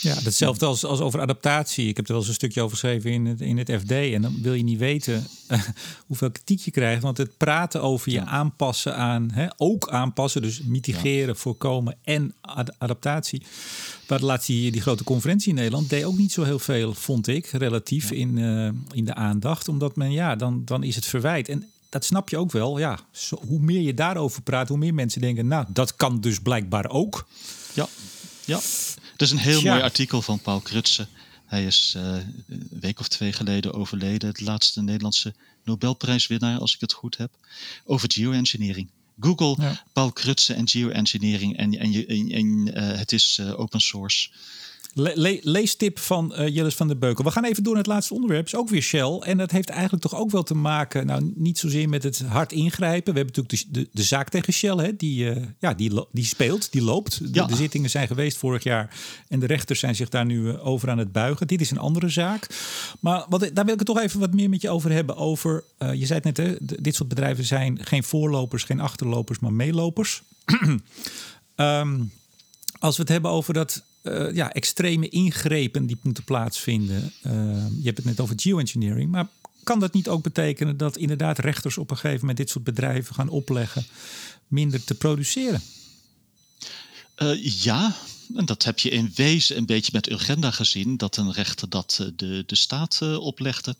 Speaker 1: Ja, hetzelfde als, als over adaptatie. Ik heb er wel eens een stukje over geschreven in het, in het FD. En dan wil je niet weten uh, hoeveel kritiek je krijgt. Want het praten over je aanpassen aan, hè, ook aanpassen, dus mitigeren, voorkomen en ad adaptatie. Maar laatst die, die grote conferentie in Nederland deed ook niet zo heel veel, vond ik, relatief in, uh, in de aandacht. Omdat men, ja, dan, dan is het verwijt. En dat snap je ook wel. Ja, zo, hoe meer je daarover praat, hoe meer mensen denken, nou, dat kan dus blijkbaar ook.
Speaker 2: Ja, ja. Het is een heel mooi artikel van Paul Krutse. Hij is uh, een week of twee geleden overleden. Het laatste Nederlandse Nobelprijswinnaar, als ik het goed heb. Over geoengineering. Google, ja. Paul Krutse en geoengineering. En, en, en, en uh, het is uh, open source.
Speaker 1: Le leestip van uh, Jillis van der Beukel. We gaan even door naar het laatste onderwerp. is ook weer Shell. En dat heeft eigenlijk toch ook wel te maken... nou, niet zozeer met het hard ingrijpen. We hebben natuurlijk de, de, de zaak tegen Shell. Hè, die, uh, ja, die, die speelt, die loopt. Ja. De, de, zittingen zijn geweest vorig jaar. En de rechters zijn zich daar nu uh, over aan het buigen. Dit is een andere zaak. Maar wat, daar wil ik het toch even wat meer met je over hebben. Over, je zei het net, hè, dit soort bedrijven zijn geen voorlopers, geen achterlopers, maar meelopers. um, als we het hebben over dat uh, ja, extreme ingrepen die moeten plaatsvinden. Uh, je hebt het net over geoengineering, maar kan dat niet ook betekenen dat inderdaad rechters op een gegeven moment dit soort bedrijven gaan opleggen minder te produceren?
Speaker 2: Uh, ja, en dat heb je in wezen een beetje met Urgenda gezien, dat een rechter dat de, de staat oplegde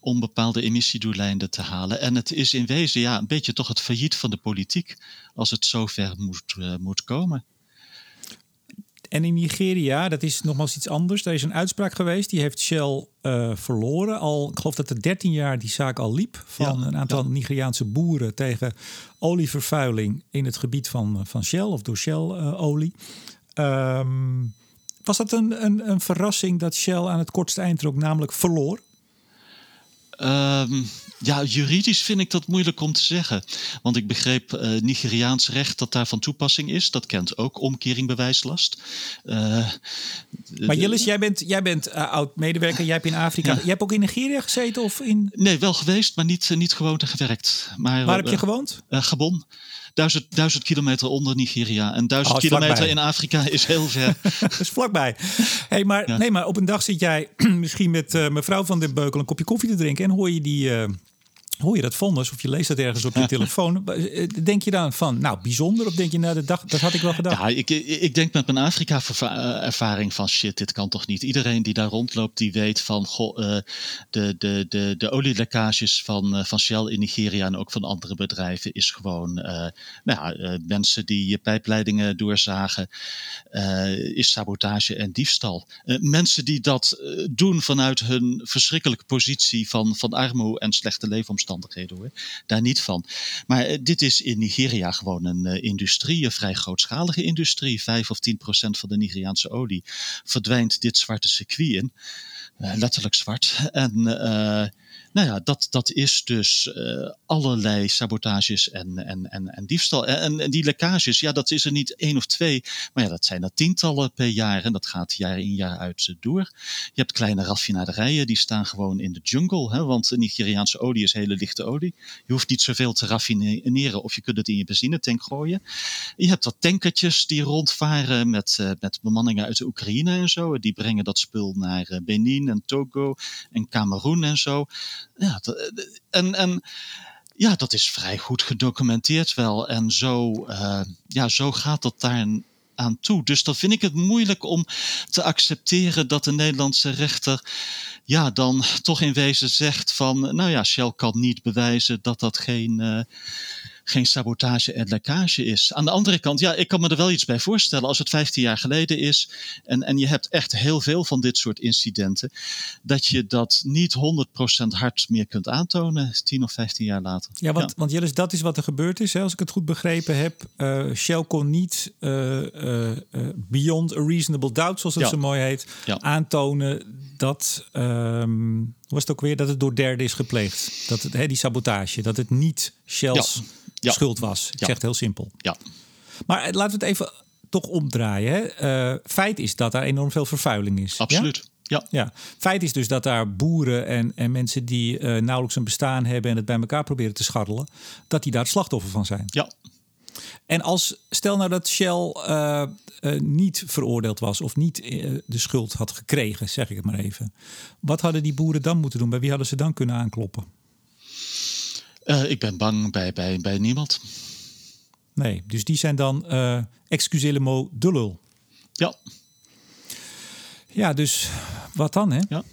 Speaker 2: om bepaalde emissiedoeleinden te halen. En het is in wezen ja, een beetje toch het failliet van de politiek als het zover moet, moet komen
Speaker 1: en in Nigeria, dat is nogmaals iets anders. Daar is een uitspraak geweest, die heeft Shell uh, verloren. Al, ik geloof dat er 13 jaar die zaak al liep van een aantal Nigeriaanse boeren tegen olievervuiling in het gebied van, van Shell of door Shell-olie. Ehm, was dat een, een, een verrassing dat Shell aan het kortste eind ook namelijk verloor?
Speaker 2: Um, ja, juridisch vind ik dat moeilijk om te zeggen. Want ik begreep uh, Nigeriaans recht dat daar van toepassing is. Dat kent ook omkering bewijslast. Uh,
Speaker 1: maar Jillis, jij bent, jij bent uh, oud-medewerker. Jij hebt in Afrika... Ja. Jij hebt ook in Nigeria gezeten? Of in...
Speaker 2: Nee, wel geweest, maar niet, niet gewoond en gewerkt. Maar,
Speaker 1: Waar heb je gewoond?
Speaker 2: Gabon. Duizend, duizend kilometer onder Nigeria. En duizend oh, kilometer vlakbij. in Afrika is heel ver.
Speaker 1: dat is vlakbij. Hey, maar, ja. Nee, maar op een dag zit jij misschien met uh, mevrouw van den Beukel een kopje koffie te drinken. En hoor je die, uh, hoor je dat vonnis of je leest dat ergens op je telefoon. Eh, denk je dan van, nou, bijzonder? Of denk je, nou, de dag, dat had ik wel gedacht?
Speaker 2: Ja, ik, ik denk met mijn Afrika-ervaring van shit, dit kan toch niet. Iedereen die daar rondloopt, die weet van, goh, uh, de, de, de, de olielekkages van, uh, van Shell in Nigeria en ook van andere bedrijven is gewoon, uh, nou ja, mensen die pijpleidingen doorzagen, is sabotage en diefstal. mensen die dat doen vanuit hun verschrikkelijke positie van, van armoede en slechte leefomstandigheden omstandigheden hoor. Daar niet van. Maar uh, dit is in Nigeria gewoon een uh, industrie, een vrij grootschalige industrie. 5 of 10 procent van de Nigeriaanse olie verdwijnt dit zwarte circuit in. Uh, letterlijk zwart. En nou ja, dat, dat is dus uh, allerlei sabotages en, en, en, en diefstal. En, en, die lekkages, ja, dat is er niet één of twee, maar ja, dat zijn er tientallen per jaar en dat gaat jaar in jaar uit door. Je hebt kleine raffinaderijen, die staan gewoon in de jungle, hè, want Nigeriaanse olie is hele lichte olie. Je hoeft niet zoveel te raffineren of je kunt het in je benzinetank gooien. Je hebt wat tankertjes die rondvaren met, uh, met bemanningen uit de Oekraïne en zo. Die brengen dat spul naar Benin en Togo en Cameroen en zo ja, en, en ja, dat is vrij goed gedocumenteerd wel. En zo, uh, ja, zo gaat dat daar aan toe. Dus dan vind ik het moeilijk om te accepteren dat de Nederlandse rechter ja, dan toch in wezen zegt van, nou ja, Shell kan niet bewijzen dat dat geen, uh, geen sabotage en lekkage is. Aan de andere kant, ja, ik kan me er wel iets bij voorstellen als het 15 jaar geleden is en, en je hebt echt heel veel van dit soort incidenten, dat je dat niet 100% hard meer kunt aantonen 10 of 15 jaar later.
Speaker 1: Ja, want, ja. want Jillis, dat is wat er gebeurd is, hè, als ik het goed begrepen heb. Uh, Shell kon niet uh, uh, beyond a reasonable doubt, zoals het ja. zo mooi heet, ja. aantonen dat, um, was het ook weer, dat het door derden is gepleegd. Dat het, hè, die sabotage, dat het niet Shell's ja. schuld was. Ik ja. zeg het heel simpel.
Speaker 2: Ja.
Speaker 1: Maar eh, laten we het even toch omdraaien. Hè. Uh, feit is dat daar enorm veel vervuiling is.
Speaker 2: Absoluut. Ja?
Speaker 1: Ja. ja. Feit is dus dat daar boeren en, en mensen die uh, nauwelijks een bestaan hebben en het bij elkaar proberen te scharrelen, dat die daar het slachtoffer van zijn.
Speaker 2: Ja.
Speaker 1: En als stel nou dat Shell uh, uh, niet veroordeeld was of niet de schuld had gekregen, zeg ik het maar even. Wat hadden die boeren dan moeten doen? Bij wie hadden ze dan kunnen aankloppen?
Speaker 2: Uh, ik ben bang bij, bij, bij niemand.
Speaker 1: Nee, dus die zijn dan, uh, excusez le mot, de lul.
Speaker 2: Ja.
Speaker 1: Ja, dus wat dan, hè?
Speaker 2: Ja.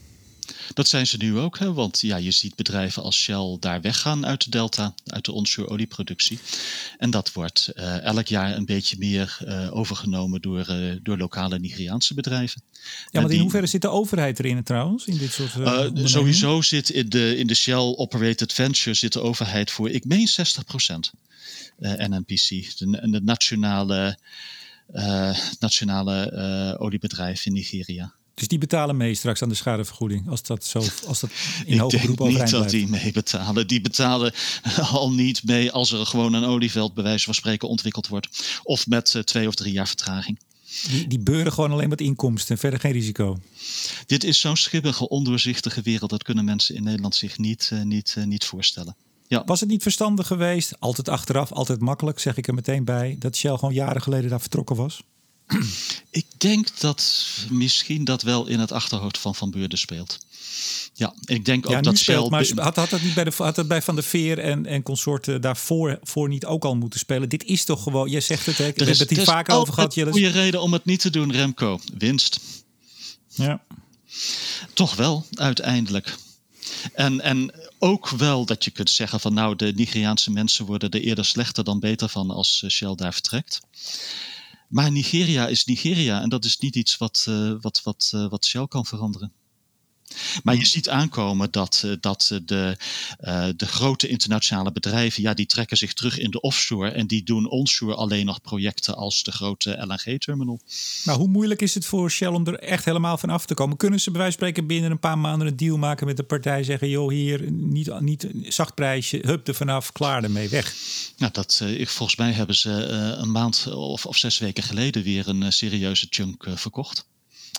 Speaker 2: Dat zijn ze nu ook, hè? want ja, je ziet bedrijven als Shell daar weggaan uit de delta, uit de onshore olieproductie. En dat wordt uh, elk jaar een beetje meer uh, overgenomen door, uh, door lokale Nigeriaanse bedrijven.
Speaker 1: Ja, maar in hoeverre zit de overheid erin trouwens, in dit soort
Speaker 2: Sowieso zit in de, in de Shell Operated Venture zit de overheid voor, ik meen 60 procent, NNPC, de, de nationale, nationale oliebedrijf in Nigeria.
Speaker 1: Dus die betalen mee straks aan de schadevergoeding als dat zo als dat in hoger beroep overeind
Speaker 2: niet dat die mee betalen. Die betalen al niet mee als er gewoon een olieveld bij wijze van spreken ontwikkeld wordt. Of met uh, twee of drie jaar vertraging.
Speaker 1: Die, die beuren gewoon alleen wat inkomsten en verder geen risico.
Speaker 2: Dit is zo'n schibbige, ondoorzichtige wereld. Dat kunnen mensen in Nederland zich niet, uh, niet, uh, niet voorstellen.
Speaker 1: Ja. Was het niet verstandig geweest, altijd achteraf, altijd makkelijk, zeg ik er meteen bij, dat Shell gewoon jaren geleden daar vertrokken was?
Speaker 2: Ik denk dat misschien dat wel in het achterhoofd van Van Beurden speelt. Ja, ik denk ook
Speaker 1: ja,
Speaker 2: dat
Speaker 1: speelt, Maar had, had dat niet bij, de, had het bij Van der Veer en, en consorten daarvoor voor niet ook al moeten spelen? Dit is toch gewoon, jij zegt het, hè? we hebben het hier vaak over gehad.
Speaker 2: Er is een goede reden om het niet te doen, Remco. Winst.
Speaker 1: Ja.
Speaker 2: Toch wel, uiteindelijk. En, en ook wel dat je kunt zeggen van nou, de Nigeriaanse mensen worden er eerder slechter dan beter van als Shell daar vertrekt. Maar Nigeria is Nigeria en dat is niet iets wat, uh, wat, wat, uh, wat Shell kan veranderen. Maar je ziet aankomen dat, eh, dat de, uh, de grote internationale bedrijven, ja, die trekken zich terug in de offshore en die doen onshore alleen nog projecten als de grote LNG-terminal.
Speaker 1: Maar hoe moeilijk is het voor Shell om er echt helemaal van af te komen? Kunnen ze bij wijze van spreken binnen een paar maanden een deal maken met de partij, zeggen, joh, hier, niet, niet zacht prijsje, hup er vanaf, klaar ermee, weg?
Speaker 2: Nou, dat, volgens mij hebben ze een maand of, of zes weken geleden weer een serieuze chunk verkocht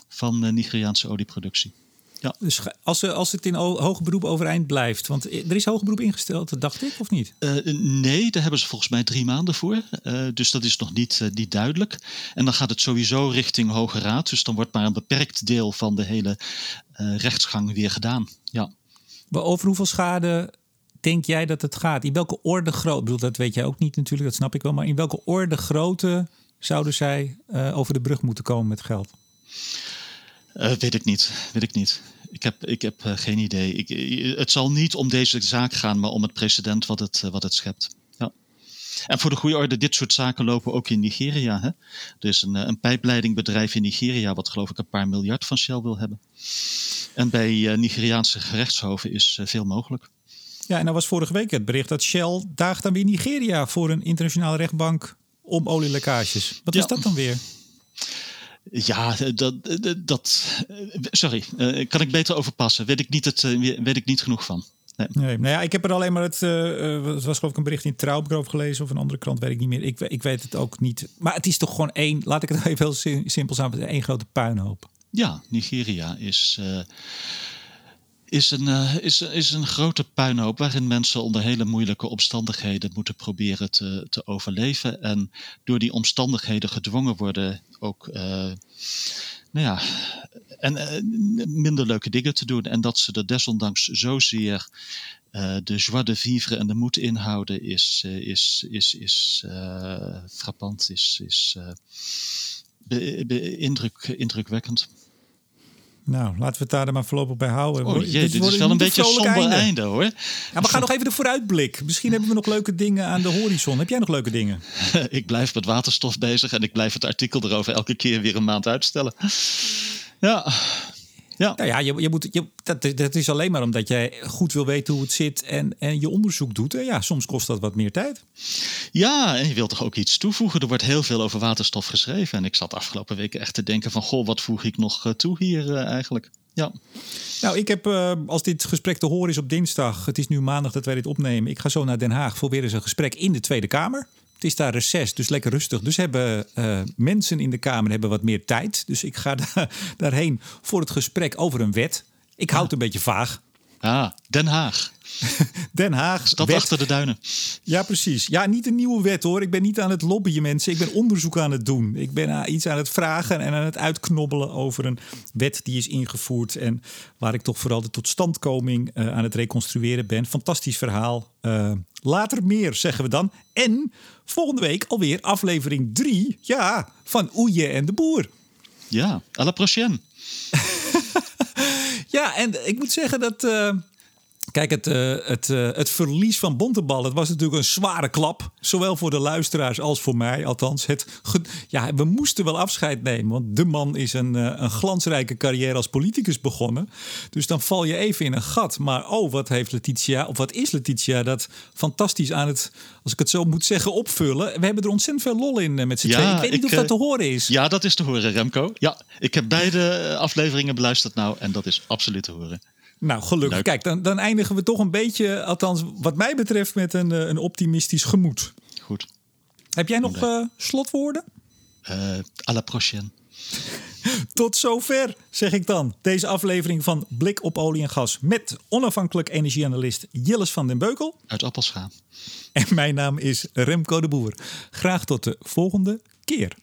Speaker 2: van Nigeriaanse olieproductie.
Speaker 1: Ja. Dus als, als het in hoger beroep overeind blijft, want er is hoger beroep ingesteld, dacht ik, of niet?
Speaker 2: Uh, nee, daar hebben ze volgens mij drie maanden voor. Uh, dus dat is nog niet, uh, niet duidelijk. En dan gaat het sowieso richting Hoge Raad. Dus dan wordt maar een beperkt deel van de hele rechtsgang weer gedaan. Ja.
Speaker 1: Maar over hoeveel schade denk jij dat het gaat? In welke orde groot? bedoel, dat weet jij ook niet natuurlijk, dat snap ik wel. Maar in welke orde grootte zouden zij over de brug moeten komen met geld?
Speaker 2: Uh, weet ik niet. Weet ik niet. Ik heb, ik heb uh, geen idee. Ik, het zal niet om deze zaak gaan, maar om het precedent wat het, wat het schept. Ja. En voor de goede orde, dit soort zaken lopen ook in Nigeria. Hè? Er is een, een pijpleidingbedrijf in Nigeria, wat geloof ik een paar miljard van Shell wil hebben. En bij Nigeriaanse gerechtshoven is veel mogelijk.
Speaker 1: Ja, en dan was vorige week het bericht dat Shell daagt dan weer Nigeria voor een internationale rechtbank om olielekkages. Wat ja. is dat dan weer?
Speaker 2: Ja, dat, dat sorry, uh, kan ik beter overpassen. Weet ik niet, het, uh, weet ik niet genoeg van.
Speaker 1: Nee. nee. nou ja, ik heb er alleen maar het, uh, was geloof ik een bericht in Trouw over gelezen of een andere krant, weet ik niet meer. Ik, ik weet het ook niet. Maar het is toch gewoon één, laat ik het even heel simpel samen, één grote puinhoop.
Speaker 2: Ja, Nigeria is is een, uh, is, is een grote puinhoop waarin mensen onder hele moeilijke omstandigheden moeten proberen te, te overleven. En door die omstandigheden gedwongen worden ook uh, nou ja, en, uh, minder leuke dingen te doen. En dat ze er desondanks zozeer de joie de vivre en de moed inhouden is, is, is, is frappant, is, is indruk, indrukwekkend.
Speaker 1: Nou, laten we het daar maar voorlopig bij houden.
Speaker 2: Oh jee, dit, is wel een beetje een somber einde. einde. hoor.
Speaker 1: Ja, we gaan nog even de vooruitblik. Misschien hebben we nog leuke dingen aan de horizon. Heb jij nog leuke dingen?
Speaker 2: ik blijf met waterstof bezig en ik blijf het artikel erover elke keer weer een maand uitstellen. Ja,
Speaker 1: ja. Nou ja, je, je moet, je, dat, dat is alleen maar omdat jij goed wil weten hoe het zit en, en je onderzoek doet. En ja, soms kost dat wat meer tijd.
Speaker 2: Ja, en je wilt toch ook iets toevoegen? Er wordt heel veel over waterstof geschreven. En ik zat afgelopen weken echt te denken van... goh, wat voeg ik nog eh, toe hier uh, eigenlijk? Ja.
Speaker 1: Nou, ik heb, uh, als dit gesprek te horen is op dinsdag... het is nu maandag dat wij dit opnemen... ik ga zo naar Den Haag voor weer eens een gesprek in de Tweede Kamer. Het is daar reces, dus lekker rustig. Dus hebben uh, mensen in de Kamer hebben wat meer tijd. Dus ik ga da daarheen voor het gesprek over een wet. Ik houd het een beetje vaag.
Speaker 2: Ah, Den Haag.
Speaker 1: Den Haag.
Speaker 2: Stad wet. achter de duinen.
Speaker 1: Ja, precies. Ja, niet een nieuwe wet hoor. Ik ben niet aan het lobbyen, mensen. Ik ben onderzoek aan het doen. Ik ben iets aan het vragen en aan het uitknobbelen over een wet die is ingevoerd. En waar ik toch vooral de totstandkoming uh, aan het reconstrueren ben. Fantastisch verhaal. Uh, later meer, zeggen we dan. En volgende week alweer aflevering 3. Ja, van Oeje en de Boer.
Speaker 2: Ja, à la prochaine.
Speaker 1: ja, en ik moet zeggen dat. Uh, Kijk, het, uh, het, uh, het verlies van Bontebal, het was natuurlijk een zware klap. Zowel voor de luisteraars als voor mij. Althans, het, ja, we moesten wel afscheid nemen. Want de man is een, uh, een glansrijke carrière als politicus begonnen. Dus dan val je even in een gat. Maar oh, wat heeft Letitia, of wat is Letitia, dat fantastisch aan het, als ik het zo moet zeggen, opvullen. We hebben er ontzettend veel lol in met z'n ja, tweeën. Ik weet niet of dat te horen is.
Speaker 2: Ja, dat is te horen, Remco. Ja, ik heb beide afleveringen beluisterd nou en dat is absoluut te horen.
Speaker 1: Nou, gelukkig. Kijk, dan, dan eindigen we toch een beetje, althans wat mij betreft, met een, eh, een optimistisch gemoed.
Speaker 2: Goed.
Speaker 1: Heb jij nog uh, slotwoorden?
Speaker 2: Uh, à la prochaine.
Speaker 1: Tot zover, zeg ik dan. Deze aflevering van Blik op olie en gas met onafhankelijk energieanalist Jilles van den Beukel.
Speaker 2: Uit Appelscha.
Speaker 1: En mijn naam is Remco de Boer. Graag tot de volgende keer.